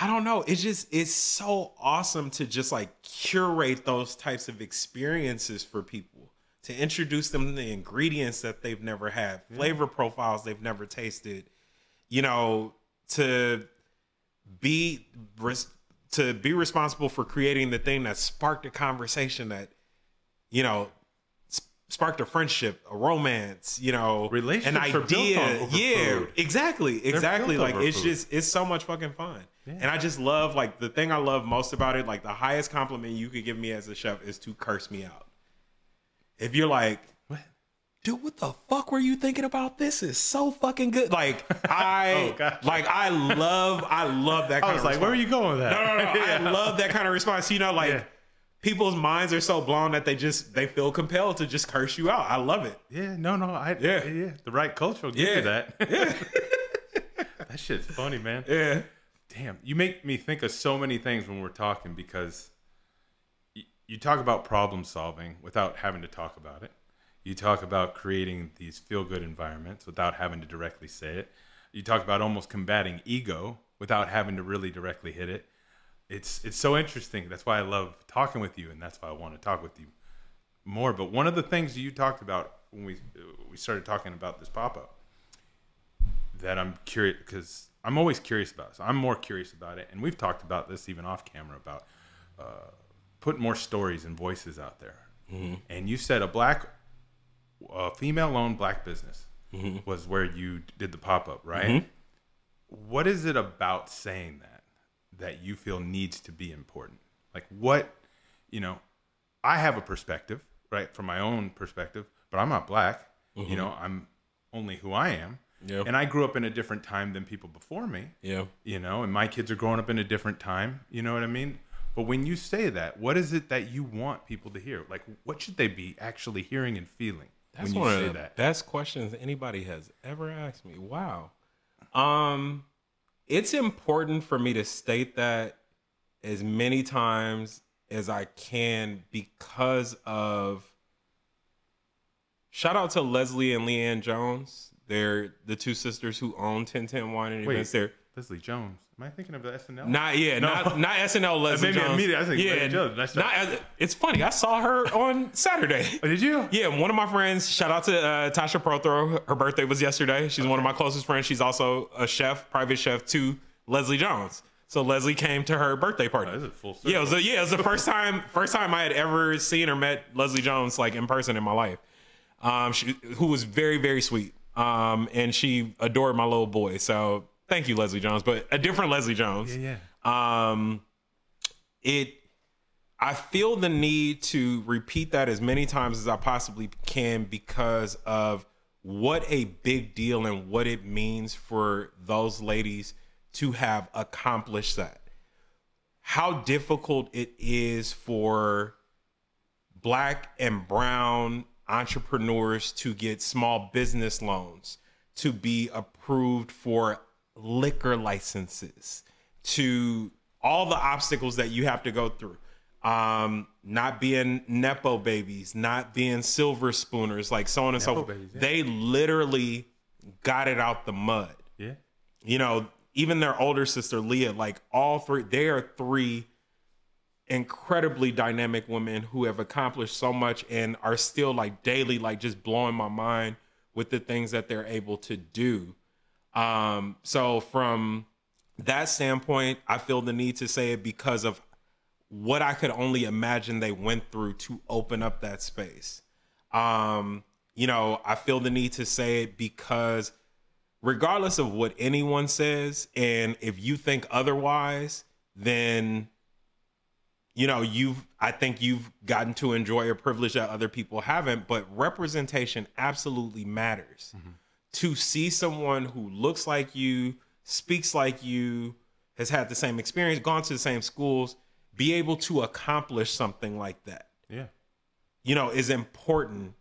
I don't know. It's just it's so awesome to just like curate those types of experiences for people to introduce them to the ingredients that they've never had, flavor profiles they've never tasted. You know, to be res- to be responsible for creating the thing that sparked a conversation that you know sparked a friendship, a romance, you know, Relationships an idea. yeah, food. exactly, exactly. Like it's food. just it's so much fucking fun. And I just love like the thing I love most about it, like the highest compliment you could give me as a chef is to curse me out. If you're like, dude, what the fuck were you thinking about? This is so fucking good. Like <laughs> oh, I, Oh, gotcha. like I love, I love that. I kind was of like, where are you going with that? No, no, no. <laughs> Yeah. I love that kind of response. You know, like Yeah. people's minds are so blown that they just they feel compelled to just curse you out. I love it. Yeah, no, no, I Yeah. yeah. The right culture will give Yeah. you that. <laughs> Yeah. that shit's funny, man. Yeah. Damn, you make me think of so many things when we're talking because you talk about problem solving without having to talk about it. You talk about creating these feel good environments without having to directly say it. You talk about almost combating ego without having to really directly hit it. It's it's so interesting. That's why I love talking with you, and that's why I want to talk with you more. But one of the things you talked about when we we started talking about this pop up that I'm curious because I'm always curious about. So I'm more curious about it, and we've talked about this even off camera about uh, putting more stories and voices out there. Mm-hmm. And you said a black, uh, female-owned black business mm-hmm. was where you did the pop up, right? Mm-hmm. What is it about saying that that you feel needs to be important? Like what, you know, I have a perspective, right, from my own perspective, but I'm not black. You know, I'm only who I am. Yeah. And I grew up in a different time than people before me. Yeah. You know, and my kids are growing up in a different time. You know what I mean? But when you say that, what is it that you want people to hear? Like, what should they be actually hearing and feeling That's when you one say that? best questions anybody has ever asked me. Wow. Um, it's important for me to state that as many times as I can because of. Shout out to Leslie and Leanne Jones. They're the two sisters who own 1010 Wine and. Events. They're Leslie Jones. Am I thinking of the SNL? not yeah, No. not not SNL Leslie <laughs> made me Jones. immediately- I thinking yeah, Leslie Jones. Nice not, as- it's funny. I saw her <laughs> on Saturday. Oh, did you? Yeah, one of my friends, shout out to uh, Tasha Prothro. Her birthday was yesterday. She's one of my closest friends. She's also a chef, private chef to Leslie Jones. So Leslie came to her birthday party. Oh, full circle. yeah, it was a, yeah, it was the first time <laughs> first time I had ever seen or met Leslie Jones like in person in my life. Um, she, who was very very sweet. Um, and she adored my little boy. So thank you, Leslie Jones, but a different Leslie Jones Yeah, yeah. um it i feel the need to repeat that as many times as i possibly can because of what a big deal and what it means for those ladies to have accomplished that how difficult it is for black and brown entrepreneurs to get small business loans, to be approved for liquor licenses, to all the obstacles that you have to go through. Um, not being nepo babies, not being silver spooners, like so on and so forth. babies, yeah. They literally got it out the mud Yeah. you know, even their older sister Leah, like all three, they are three incredibly dynamic women who have accomplished so much and are still like daily, like just blowing my mind with the things that they're able to do. Um, so from that standpoint, I feel the need to say it because of what I could only imagine they went through to open up that space. Um, you know, I feel the need to say it because regardless of what anyone says, and if you think otherwise, then you know you've I think you've gotten to enjoy a privilege that other people haven't. But representation absolutely matters. Mm-hmm. To see someone who looks like you, speaks like you, has had the same experience, gone to the same schools, be able to accomplish something like that. Yeah. You know, is important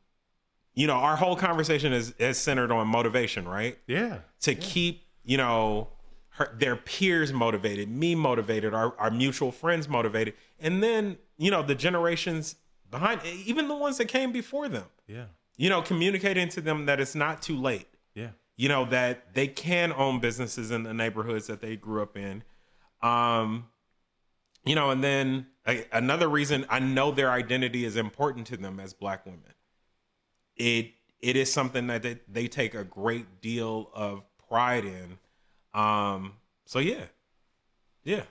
you know, our whole conversation is, is centered on motivation, right? Yeah. To yeah. keep, you know, her, their peers motivated, me motivated, our, our mutual friends motivated. And then, you know, the generations behind, even the ones that came before them. Yeah. You know, communicating to them that it's not too late. Yeah. You know, that they can own businesses in the neighborhoods that they grew up in. Um, you know, and then a, another reason I know their identity is important to them as black women it it is something that they, they take a great deal of pride in. Um, so yeah, yeah,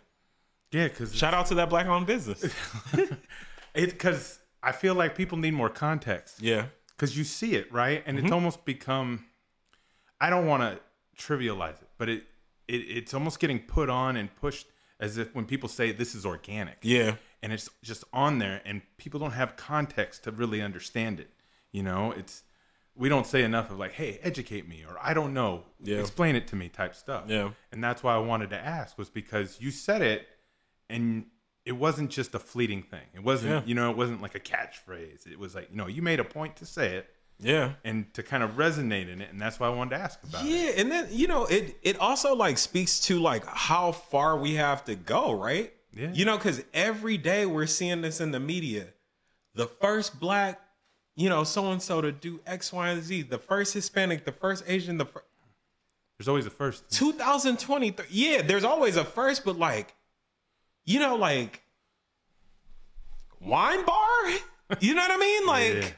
yeah. Because shout out to that black owned business. <laughs> it because I feel like people need more context. Yeah, because you see it right, and mm-hmm. it's almost become. I don't want to trivialize it, but it, it it's almost getting put on and pushed as if when people say this is organic. Yeah, and it's just on there, and people don't have context to really understand it. You know, it's we don't say enough of like, hey, educate me or I don't know, yeah. explain it to me type stuff. Yeah. And that's why I wanted to ask was because you said it and it wasn't just a fleeting thing. It wasn't, yeah. you know, it wasn't like a catchphrase. It was like, you know, you made a point to say it. Yeah. And to kind of resonate in it. And that's why I wanted to ask about yeah, it. Yeah. And then, you know, it it also like speaks to like how far we have to go, right? Yeah. You know, because every day we're seeing this in the media. The first black you know, so and so to do X, Y, and Z. The first Hispanic, the first Asian, the first. There's always a first. 2023. Yeah, there's always a first, but like, you know, like wine bar. <laughs> You know what I mean? Like, yeah.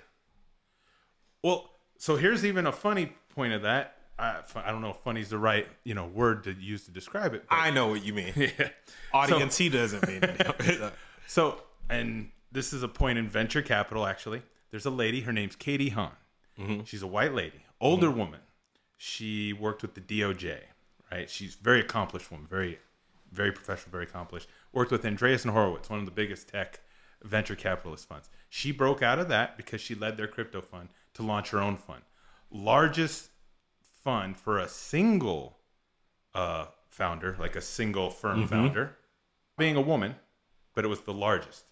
Well, so here's even a funny point of that. I, I don't know if funny is the right you know word to use to describe it. I know what you mean. <laughs> Yeah. Audience, so, he doesn't mean it. <laughs> so, and this is a point in venture capital actually there's a lady. Her name's Katie Haun. Mm-hmm. She's a white lady, older mm-hmm. woman. She worked with the DOJ. Right. She's very accomplished woman. Very, very professional. Very accomplished. Worked with Andreessen Horowitz, one of the biggest tech venture capitalist funds. She broke out of that because she led their crypto fund to launch her own fund. Largest fund for a single uh, founder, like a single firm mm-hmm. founder, being a woman, but it was the largest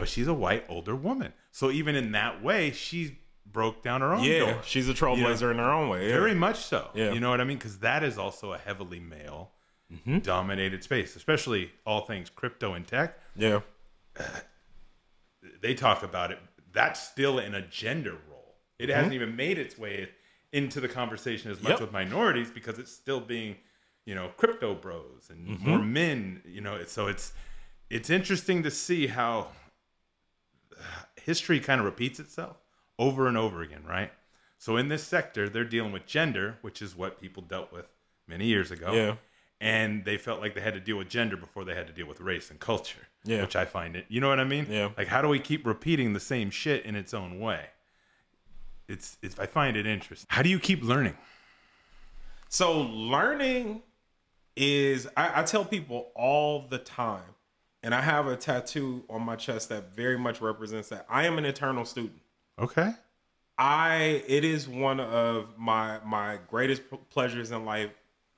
but she's a white older woman. So even in that way, she broke down her own yeah, door. she's a trailblazer know, in her own way. Yeah. Very much so. Yeah. You know what I mean? Because that is also a heavily male mm-hmm. dominated space, especially all things crypto and tech. Yeah. Uh, they talk about it. That's still in a gender. It mm-hmm. hasn't even made its way into the conversation as much yep. with minorities because it's still being, you know, crypto bros and mm-hmm. more men. You know, so it's it's interesting to see how history kind of repeats itself over and over again, right? So in this sector, they're dealing with gender, which is what people dealt with many years ago. Yeah. And they felt like they had to deal with gender before they had to deal with race and culture. Yeah. Which I find it. You know what I mean? Yeah. Like how do we keep repeating the same shit in its own way? It's, it's I find it interesting. How do you keep learning? So learning is I, I tell people all the time and I have a tattoo on my chest that very much represents that. I am an eternal student. Okay. I it is one of my my greatest pleasures in life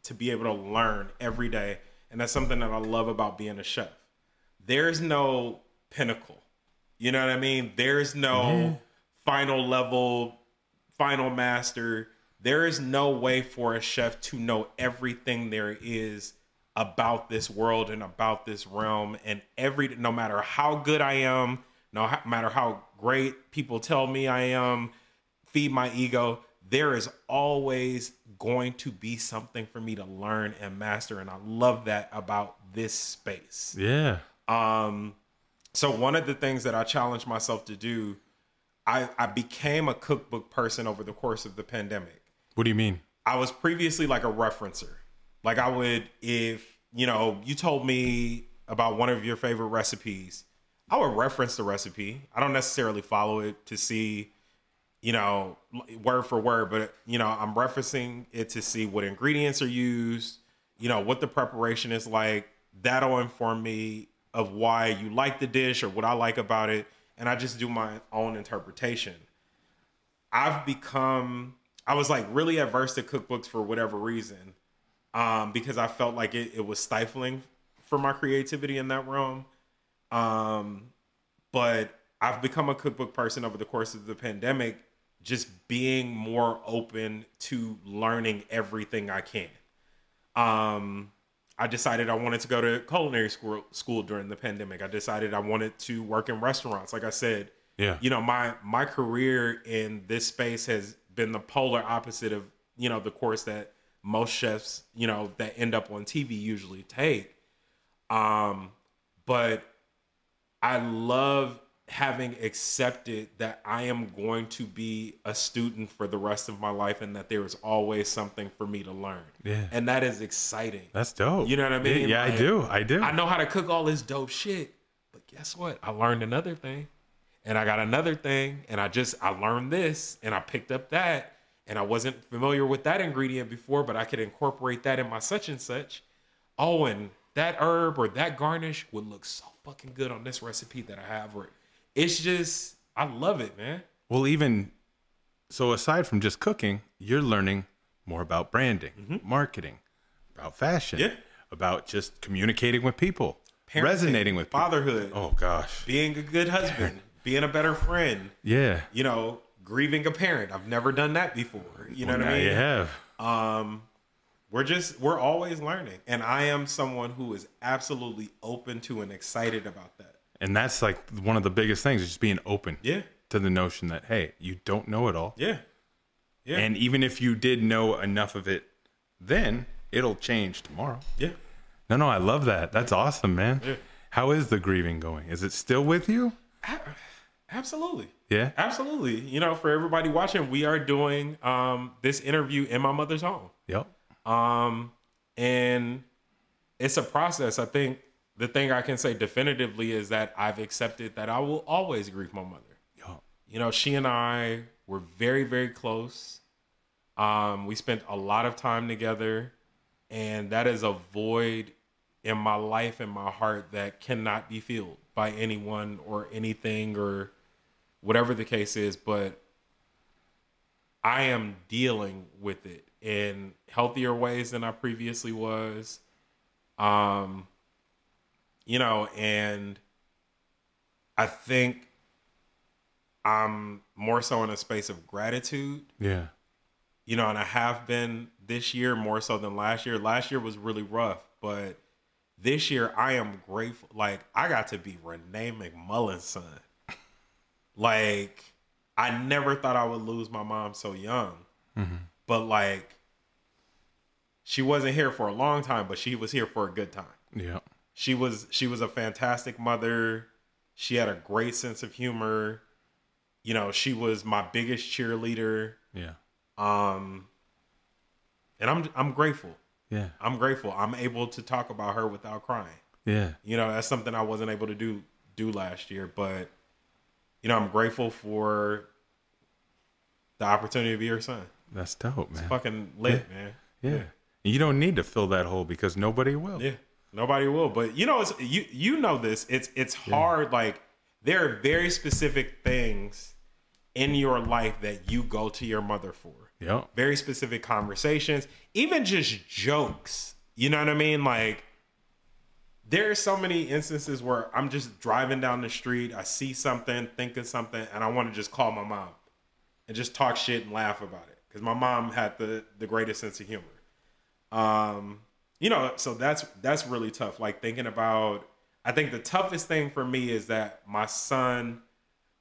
to be able to learn every day, and that's something that I love about being a chef. There's no pinnacle. You know what I mean? There's no mm-hmm. final level, final master. There is no way for a chef to know everything there is about this world and about this realm and every no matter how good I am, no matter how great people tell me I am, feed my ego, there is always going to be something for me to learn and master and I love that about this space. Yeah. Um so one of the things that I challenged myself to do I I became a cookbook person over the course of the pandemic. What do you mean? I was previously like a referencer. Like I would, if you know, you told me about one of your favorite recipes, I would reference the recipe. I don't necessarily follow it to see you know, word for word, but you know, I'm referencing it to see what ingredients are used, you know, what the preparation is like. That'll inform me of why you like the dish or what I like about it, and I just do my own interpretation. I've become I was like really adverse to cookbooks for whatever reason. Um, because I felt like it, it was stifling for my creativity in that realm. Um, but I've become a cookbook person over the course of the pandemic, just being more open to learning everything I can. Um, I decided I wanted to go to culinary school, school during the pandemic. I decided I wanted to work in restaurants. Like I said, Yeah. you know, my my career in this space has been the polar opposite of you know the course that most chefs you know that end up on TV usually take. Um, but I love having accepted that I am going to be a student for the rest of my life and that there is always something for me to learn. Yeah. And that is exciting. That's dope. You know what I mean? Yeah, I Like, do. I do. I know how to cook all this dope shit. But guess what? I learned another thing. And I got another thing. And I just I learned this and I picked up that. And I wasn't familiar with that ingredient before, but I could incorporate that in my such and such. Oh, and that herb or that garnish would look so fucking good on this recipe that I have. Or it's just I love it, man. Well, even so, aside from just cooking, you're learning more about branding, marketing, about fashion, Yeah. about just communicating with people, Parenting, resonating with people. fatherhood, Oh gosh, being a good husband, <laughs> being a better friend, yeah. you know, grieving a parent. I've never done that before. You know Well, what I mean? you have. um we're just we're always learning and i am someone who is absolutely open to and excited about that And that's like one of the biggest things, is just being open yeah to the notion that hey, you don't know it all, yeah yeah and even if you did know enough of it, then it'll change tomorrow. yeah No, no, I love that. That's awesome, man. Yeah. How is the grieving going? Is it still with you? absolutely Yeah. absolutely you know for everybody watching we are doing um this interview in my mother's home Yep. um and it's a process i think the thing i can say definitively is that i've accepted that i will always grieve my mother Yep. you know, she and I were very, very close. Um, we spent a lot of time together, and that is a void in my life and my heart that cannot be filled by anyone or anything or whatever the case is. But I am dealing with it in healthier ways than I previously was. Um, you know, and I think I'm more so in a space of gratitude, Yeah. you know, and I have been this year more so than last year. Last year was really rough, but this year I am grateful. Like I got to be Renee McMullen's son. Like I never thought I would lose my mom so young, mm-hmm. but like she wasn't here for a long time, but she was here for a good time Yeah. She was she was a fantastic mother she had a great sense of humor you know she was my biggest cheerleader Yeah. um and i'm i'm grateful Yeah. i'm grateful i'm able to talk about her without crying Yeah. you know that's something i wasn't able to do do last year but you know i'm grateful for the opportunity to be her son That's dope, man. fucking lit man Yeah. You don't need to fill that hole because nobody will. Yeah, nobody will. But you know, it's you you know this. It's it's hard. Like there are very specific things in your life that you go to your mother for. Yeah. Very specific conversations, even just jokes. You know what I mean? Like there are so many instances where I'm just driving down the street, I see something, think of something, and I want to just call my mom and just talk shit and laugh about it because my mom had the the greatest sense of humor. Um, you know, so that's that's really tough. Like thinking about, I think the toughest thing for me is that my son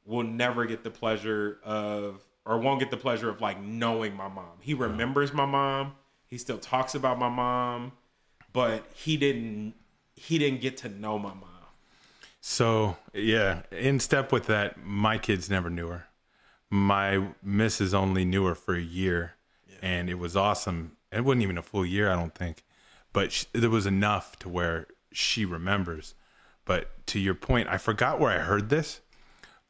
will never get the pleasure of, or won't get the pleasure of like knowing my mom. He uh-huh. remembers my mom. He still talks about my mom, but he didn't. He didn't get to know my mom. So yeah, in step with that, my kids never knew her. My missus only knew her for a year, and it was awesome. It wasn't even a full year, I don't think, but sh- there was enough to where she remembers. But to your point, I forgot where I heard this.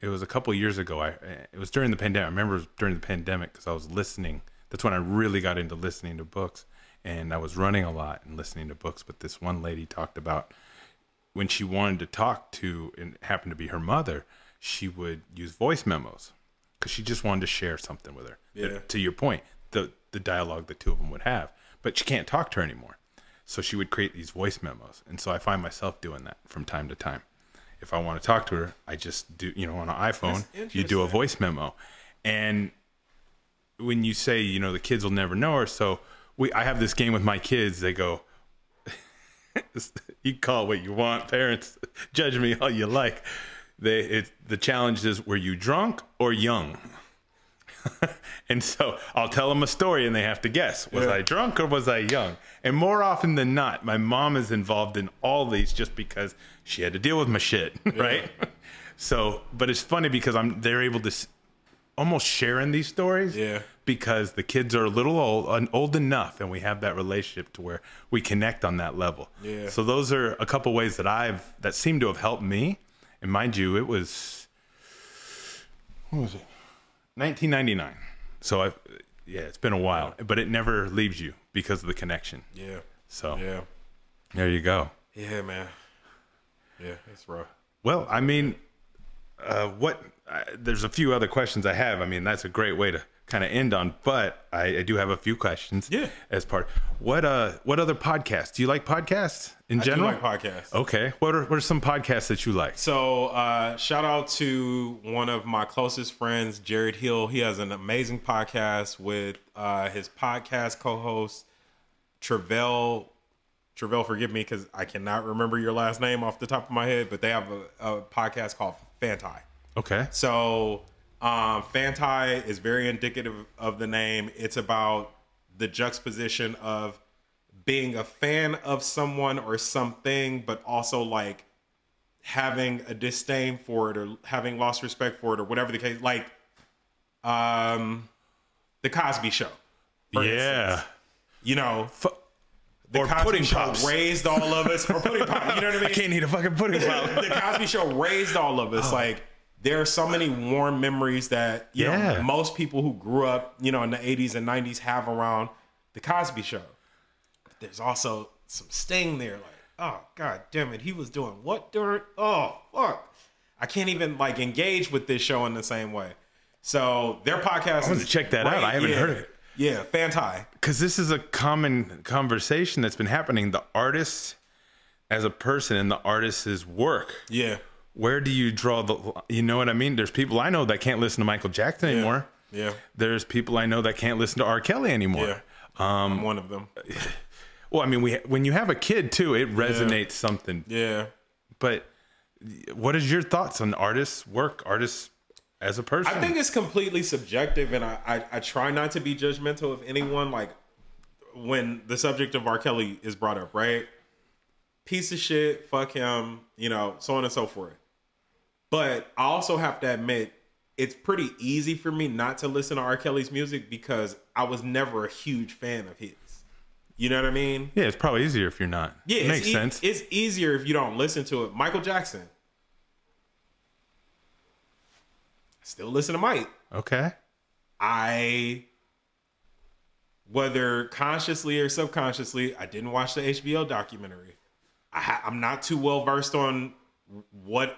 it was a couple years ago. I it was during the pandemic. I remember it was during the pandemic because I was listening. That's when I really got into listening to books, and I was running a lot and listening to books. But this one lady talked about when she wanted to talk to, and happened to be her mother, she would use voice memos because she just wanted to share something with her. Yeah. To your point, the the dialogue the two of them would have, but she can't talk to her anymore. So she would create these voice memos, and so I find myself doing that from time to time. If I want to talk to her, I just do, you know, on an iPhone, you do a voice memo, and when you say, you know, the kids will never know her, so we, I have this game with my kids. They go, <laughs> you call what you want, parents. Judge me all you like. They, it, the challenge is, were you drunk or young? <laughs> and so I'll tell them a story and they have to guess was Yeah. I drunk or was I young? And more often than not, my mom is involved in all these just because she had to deal with my shit, <laughs> right? So, but it's funny because I'm they're able to almost share in these stories, Yeah. because the kids are a little old, old enough, and we have that relationship to where we connect on that level. Yeah. So those are a couple ways that I've that seem to have helped me. And mind you, it was what was it? 1999. So I, yeah, it's been a while, but it never leaves you because of the connection. Yeah. So Yeah. there you go. Yeah, man. Yeah, it's rough. Well, I mean, uh, what? Uh, there's a few other questions I have. I mean, that's a great way to kind of end on, but I, I do have a few questions. Yeah. As part, what uh, what other podcasts? Do you like podcasts in I do general? like podcasts. Okay. What are what are some podcasts that you like? So, uh, shout out to one of my closest friends, Jared Hill. He has an amazing podcast with uh, his podcast co-host Travell. Travell, forgive me because I cannot remember your last name off the top of my head, but they have a, a podcast called Fantai. Okay. So, um, Fantai is very indicative of the name. It's about the juxtaposition of being a fan of someone or something, but also like having a disdain for it or having lost respect for it or whatever the case. Like, um, the Cosby Show. Yeah. instance. You know, F- the or Cosby pudding Show pops. raised all of us, or pudding pop. You know what I <laughs> mean? I can't eat a fucking pudding pop. the Cosby Show raised all of Oh. us. Like there are so many warm memories that you Yeah. know most people who grew up, you know, in the '80s and '90s have around the Cosby Show. There's also some sting there, like, oh god damn it, he was doing what during? Oh fuck, I can't even like engage with this show in the same way. So their podcast. gonna check that out. I haven't yeah. heard of it. Yeah, Fantai. because this is a common conversation that's been happening. The artist as a person and the artist's work. Yeah, Where do you draw the? You know what I mean? There's people I know that can't listen to Michael Jackson anymore. yeah, There's people I know that can't listen to R. Kelly anymore. yeah. Um, I'm one of them. <laughs> Well, I mean, we when you have a kid too, it resonates something. Yeah. But what is your thoughts on artists' work, artists as a person? I think it's completely subjective, and I, I, I try not to be judgmental of anyone. Like when the subject of R. Kelly is brought up, right? Piece of shit, fuck him, you know, so on and so forth. But I also have to admit, it's pretty easy for me not to listen to R. Kelly's music because I was never a huge fan of his. You know what I mean? yeah, it's probably easier if you're not. Yeah, it makes e- sense. It's easier if you don't listen to it. Michael Jackson. Still listen to Mike. okay. I, whether consciously or subconsciously, I didn't watch the HBO documentary. I ha- I'm not too well versed on what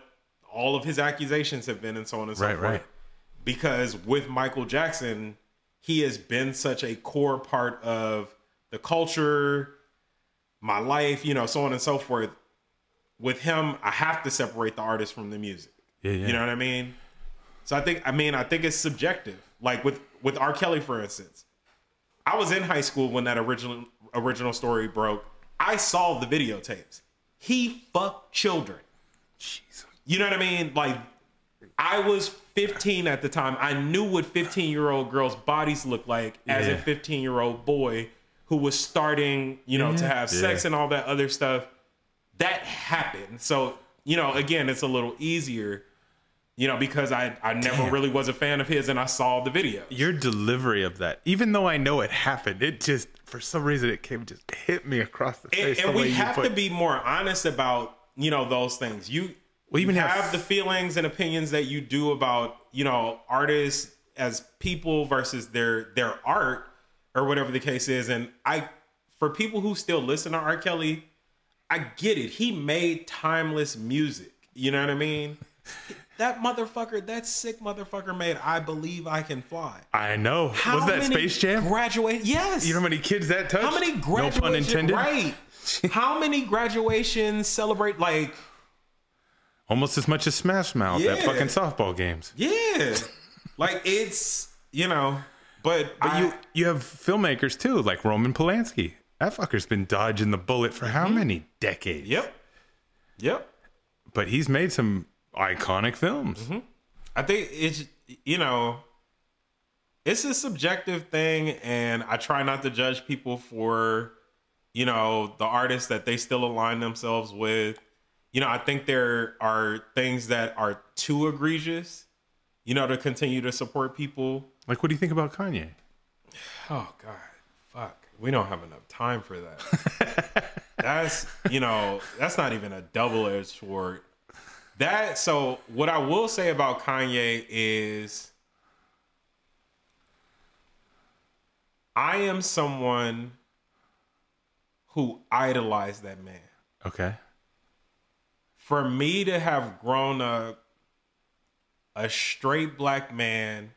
all of his accusations have been and so on and so Right, forth. right. Because with Michael Jackson, he has been such a core part of the culture, my life, you know, so on and so forth. With him, I have to separate the artist from the music. Yeah, yeah. You know what I mean? So I think I mean I think it's subjective. Like with with R. Kelly, for instance, I was in high school when that original original story broke. I saw the videotapes. He fucked children. Jeez. You know what I mean? Like I was 15 at the time. I knew what 15 year old girls' bodies looked like as a 15 year old boy who was starting, you know, to Yeah. have sex Yeah. and all that other stuff. That happened. So, you know, again, it's a little easier, you know, because I, I never Damn. really was a fan of his and I saw the video. Your delivery of that, even though I know it happened, it just for some reason it came just hit me across the And, face. and the we have put- to be more honest about, you know, those things. You we even have- have the feelings and opinions that you do about you know artists as people versus their their art or whatever the case is. And I, for people who still listen to R. Kelly, I get it. He made timeless music. You know what I mean? <laughs> That motherfucker, that sick motherfucker made I Believe I Can Fly. I know. How was that many Space Jam? Graduate, yes. you know how many kids that touched? How many graduations? No pun intended. Right. <laughs> How many graduations celebrate like Almost as much as Smash Mouth at fucking softball games. yeah. like it's you know, but, But I, you you have filmmakers too, like Roman Polanski. That fucker's been dodging the bullet for how many decades? Mm-hmm. Yep. Yep. But he's made some iconic films. Mm-hmm. I think it's you know, it's a subjective thing, and I try not to judge people for you know the artists that they still align themselves with. You know, I think there are things that are too egregious, you know, to continue to support people. Like, what do you think about Kanye? Oh God, fuck. We don't have enough time for that. <laughs> that's you know, that's not even a double edged sword. That so what I will say about Kanye is I am someone who idolized that man. Okay. For me to have grown up a straight black man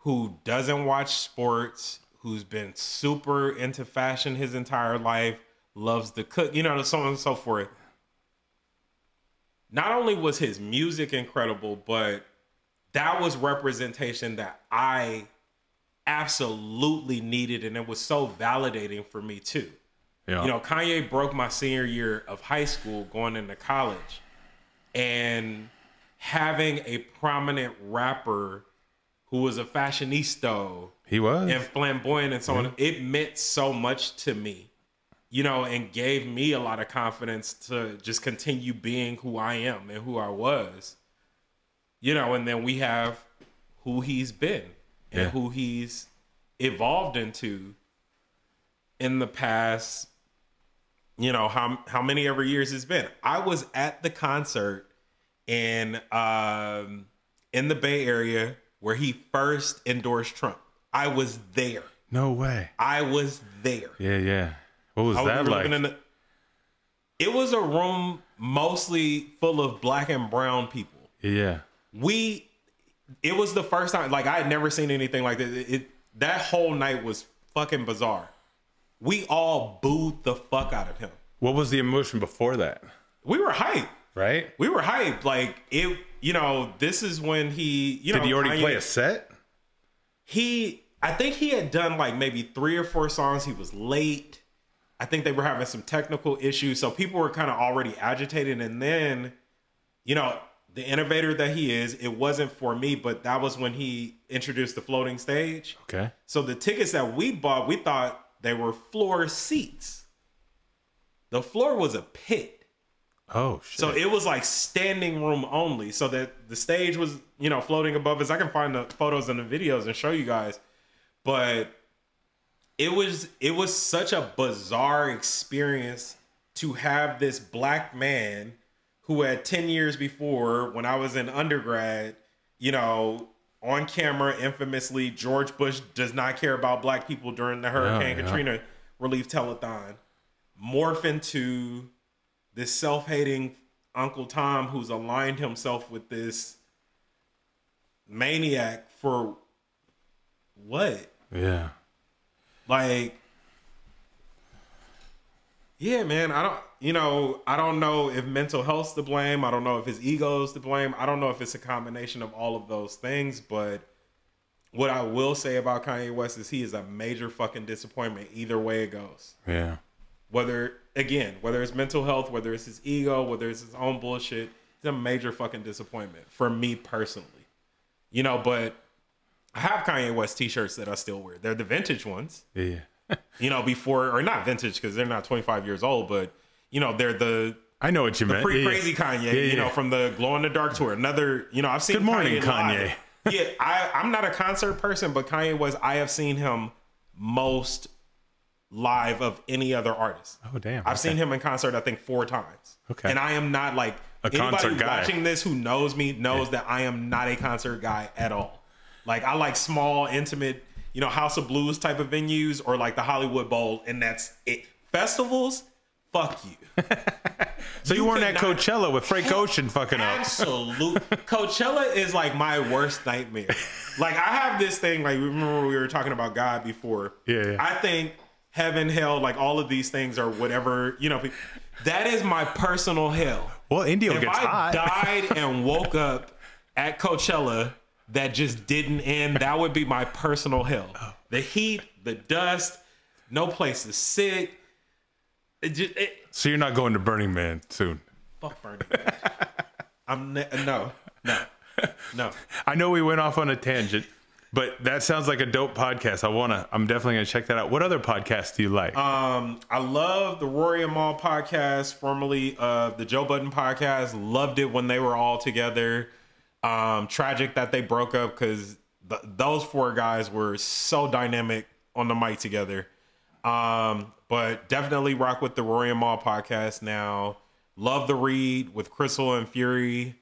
who doesn't watch sports, who's been super into fashion his entire life, loves to cook, you know, so on and so forth. Not only was his music incredible, but that was representation that I absolutely needed, and it was so validating for me too. Yeah. You know, Kanye broke my senior year of high school going into college. And having a prominent rapper who was a fashionista he was. and flamboyant and so on, it meant so much to me, you know, and gave me a lot of confidence to just continue being who I am and who I was. You know, and then we have who he's been and Yeah. who he's evolved into in the past you know how how many ever years it's been. I was at the concert in um in the Bay Area where he first endorsed Trump. I was there. no way. I was there. Yeah, yeah. What was I was that like? in the, it was a room mostly full of black and brown people. yeah. We it was the first time like I had never seen anything like that. It, it that whole night was fucking bizarre. We all booed the fuck out of him. What was the emotion before that? We were hyped. Right? We were hyped. Like it, you know, this is when he, you know, Did he already Kanye- play a set? He, I think he had done like maybe three or four songs. He was late. I think they were having some technical issues, so people were kind of already agitated. And then, you know, the innovator that he is, it wasn't for me, but that was when he introduced the floating stage. Okay. So the tickets that we bought, we thought they were floor seats. The floor was a pit. Oh shit. So it was like standing room only, so that the stage was, you know, floating above us. I can find the photos and the videos and show you guys, but it was it was such a bizarre experience to have this black man who had 10 years before when I was in undergrad, you know, on camera infamously George Bush does not care about black people during the Hurricane yeah. Katrina relief telethon morph into this self-hating Uncle Tom who's aligned himself with this maniac for what? yeah. Like Yeah, man, I don't you know, I don't know if mental health's to blame. I don't know if his ego's to blame. I don't know if it's a combination of all of those things, but what I will say about Kanye West is he is a major fucking disappointment either way it goes. Yeah. Whether again, whether it's mental health, whether it's his ego, whether it's his own bullshit, it's a major fucking disappointment for me personally. You know, but I have Kanye West t-shirts that I still wear. They're the vintage ones. Yeah. <laughs> You know, before or not vintage because they're not 25 years old, but you know, they're the I know what you meant. pretty Yeah, crazy yeah. Kanye, Yeah, you know, from the Glow in the Dark tour. Another, you know, I've seen Good morning, Kanye. live. yeah, I, I'm not a concert person, but Kanye was. I have seen him most live of any other artist. Oh damn. I've seen him in concert, I think, four times. Okay. And I am not like A concert Anybody guy. watching this who knows me knows that I am not a concert guy at all. Like I like small, intimate, you know, House of Blues type of venues or like the Hollywood Bowl, and that's it. Festivals, fuck you. <laughs> So you, You weren't at Coachella with Frank Ocean fucking up. Absolute. Coachella is like my worst nightmare. <laughs> Like I have this thing. Like remember we were talking about God before. Yeah, yeah. I think heaven, hell, like all of these things are whatever you know. That is my personal hell. Well, Indio if gets I hot. died and woke up at Coachella that just didn't end, that would be my personal hell. The heat, the dust, no place to sit. It just it, So you're not going to Burning Man soon. fuck Burning Man. I'm ne- no, no, no. <laughs> I know we went off on a tangent, but that sounds like a dope podcast. I wanna. I'm definitely gonna check that out. What other podcasts do you like? Um, I love the Rory and Mal podcast, formerly of the Joe Budden podcast. Loved it when they were all together. Um, tragic that they broke up because th- those four guys were so dynamic on the mic together. Um, but definitely rock with the Rory and Mal podcast now. Love the read with Crissle and Fury.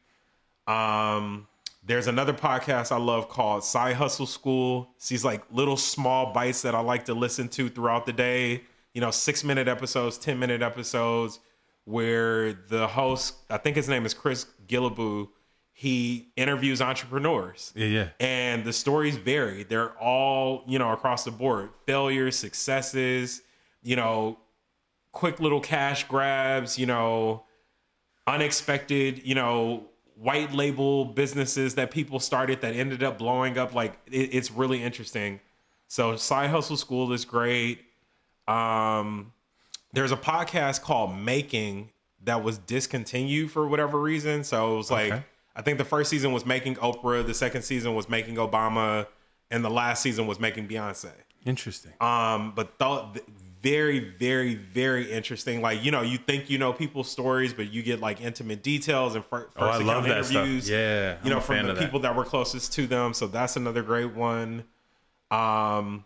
Um, there's another podcast I love called Side Hustle School. It's these like little small bites that I like to listen to throughout the day. You know, six minute episodes, 10 minute episodes, where the host, I think his name is Chris Guillebeau, he interviews entrepreneurs. yeah, yeah. And the stories vary. They're all, you know, across the board failures, successes, you know, quick little cash grabs, you know, unexpected, you know, white label businesses that people started that ended up blowing up. Like it, it's really interesting. So Side Hustle School is great. Um, there's a podcast called Making that was discontinued for whatever reason. So it was like Okay. I think the first season was making Oprah, the second season was making Obama, and the last season was making Beyonce. Interesting. Um, but th- very, very, very interesting. Like you know, you think you know people's stories, but you get like intimate details and first oh, I account love that stuff. interviews. Yeah, you know, I'm a from the that. people that were closest to them. So that's another great one. Um,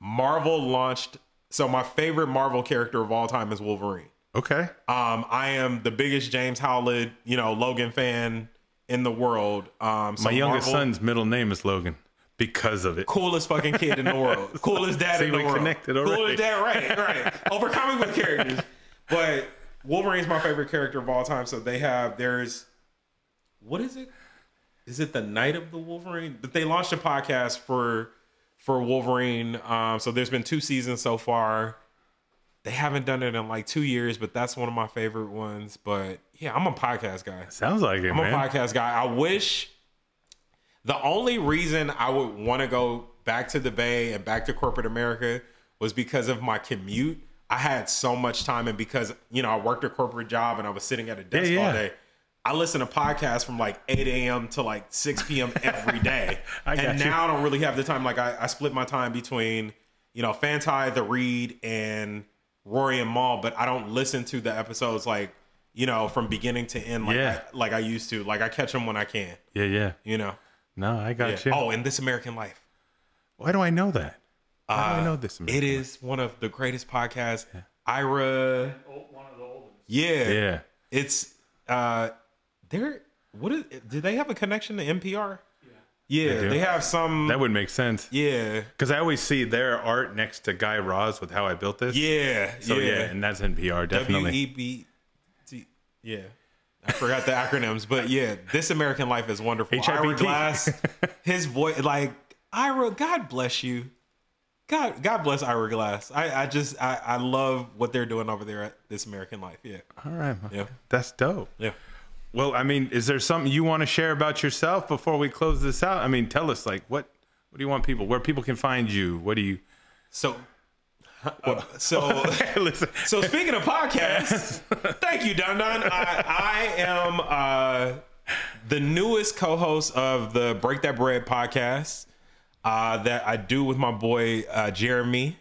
Marvel launched. So my favorite Marvel character of all time is Wolverine. Okay. Um, I am the biggest James Howlett, you know, Logan fan in the world. Um, so My youngest Marvel- son's middle name is Logan because of it. coolest fucking kid in the world. <laughs> Coolest dad See, in the we world. connected already. Coolest dad, right, right. Over comic book characters. But Wolverine's my favorite character of all time. So they have there's what is it? Is it the Night of the Wolverine? But they launched a podcast for for Wolverine. Um, so there's been two seasons so far. They haven't done it in like two years, but that's one of my favorite ones. But yeah, I'm a podcast guy. Sounds like it, I'm man. a podcast guy. I wish the only reason I would want to go back to the Bay and back to corporate America was because of my commute. I had so much time, and because you know I worked a corporate job and I was sitting at a desk Yeah, yeah. all day. I listen to podcasts from like 8 a.m. to like 6 p.m. every <laughs> day. And you. now I don't really have the time. Like I, I split my time between, you know, Fantai, The Read, and Rory and Mal, but I don't listen to the episodes like, you know, from beginning to end like Yeah. I, like I used to. Like I catch them when I can, Yeah, yeah. you know. No, I got Yeah. you. Oh, and This American Life. Why do I know that? Why do I Uh, know this? It is one of the greatest podcasts. Ira. One of the oldest. Yeah. Yeah. It's uh they're what is did they have a connection to NPR? Yeah, They they have some That would make sense. Yeah. Because I always see their art next to Guy Raz with How I Built This. Yeah. So yeah, yeah. and that's NPR definitely. W E B T. Yeah. I forgot the acronyms, but yeah, This American Life is wonderful. Ira Glass, his voice, like Ira, God bless you. God, God bless Ira Glass. I, I just, I, I love what they're doing over there at This American Life. Yeah, All right, Yeah. that's dope. yeah. Well, I mean, is there something you want to share about yourself before we close this out? I mean, tell us like what what do you want people where people can find you? What do you So, <laughs> uh, so, <laughs> listen? so speaking of podcasts, <laughs> thank you, Don Don. I, I am uh, the newest co-host of the Break That Bread podcast uh, that I do with my boy uh, Jeremy.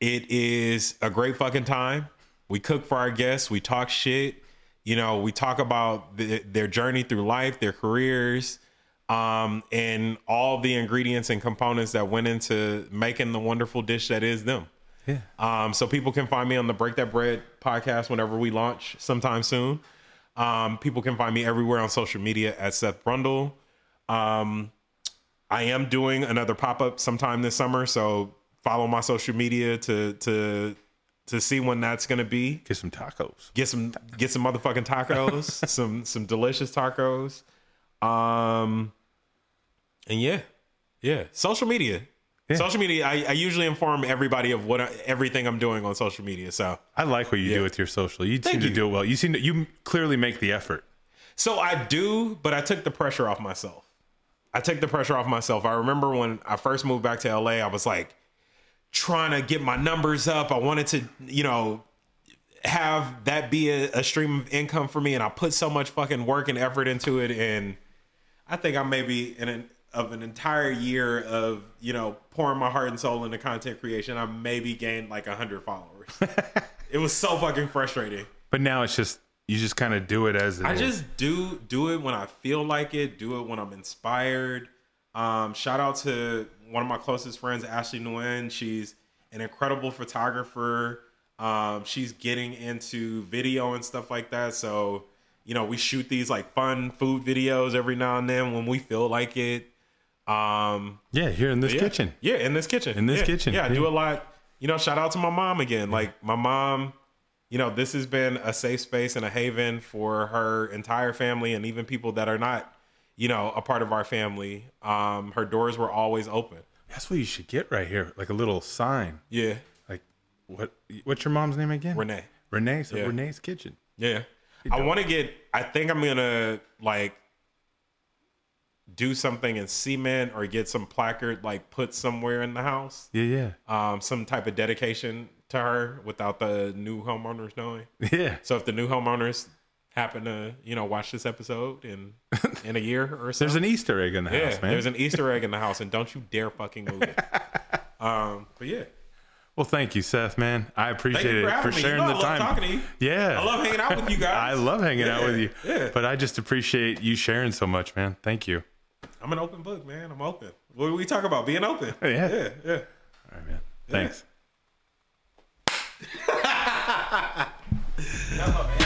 It is a great fucking time. We cook for our guests. We talk shit. You know, we talk about the, their journey through life, their careers, um, and all the ingredients and components that went into making the wonderful dish that is them. Yeah. Um, so people can find me on the Break That Bread podcast whenever we launch sometime soon. Um, people can find me everywhere on social media at Seth Brundle. Um, I am doing another pop up sometime this summer, so follow my social media to to to see when that's gonna be. Get some tacos. Get some get some motherfucking tacos, <laughs> some some delicious tacos. Um, and yeah, yeah, social media. Yeah. Social media. I, I usually inform everybody of what I, everything I'm doing on social media. So I like what you Yeah. do with your social. You seem you. to do it well. You seem to you clearly make the effort. So I do, but I took the pressure off myself. I took the pressure off myself. I remember when I first moved back to LA, I was like trying to get my numbers up. I wanted to, you know, have that be a, a stream of income for me, and I put so much fucking work and effort into it. And I think I maybe in an of an entire year of you know pouring my heart and soul into content creation, I maybe gained like a hundred followers. <laughs> it was so fucking frustrating. But now it's just you just kind of do it as it I is. just do do it when I feel like it. Do it when I'm inspired. Um, shout out to one of my closest friends, Ashley Nguyen. She's an incredible photographer. Um, she's getting into video and stuff like that. So, you know, we shoot these like fun food videos every now and then when we feel like it. Um, yeah, here in this yeah. kitchen. Yeah, in this kitchen. In this Yeah. kitchen, Yeah, I do a lot. You know, shout out to my mom again. Like my mom, you know, this has been a safe space and a haven for her entire family and even people that are not, you know, a part of our family. Um, her doors were always open. That's what you should get right here, like a little sign. Yeah. Like what? What's your mom's name again? Renee. Renee. So Yeah. Renee's kitchen. Yeah. I want to get I think I'm going to like do something in cement or get some placard like put somewhere in the house. Yeah, yeah, Um some type of dedication to her without the new homeowners knowing. yeah. So if the new homeowners happen to, you know, watch this episode in <laughs> in a year or so, There's an Easter egg in the yeah, house, man. there's an Easter egg in the house, and don't you dare fucking move it. <laughs> um, but yeah, well, thank you, Seth, man. I appreciate for it for sharing you know, the I time. talking to you. Yeah, I love hanging out with you guys. <laughs> I love hanging out with you. yeah. But I just appreciate you sharing so much, man. Thank you. I'm an open book, man. I'm open. What are we talk about? Being open. Oh, yeah. Yeah. Yeah. All right, man. Thanks. Yeah. <laughs> Man.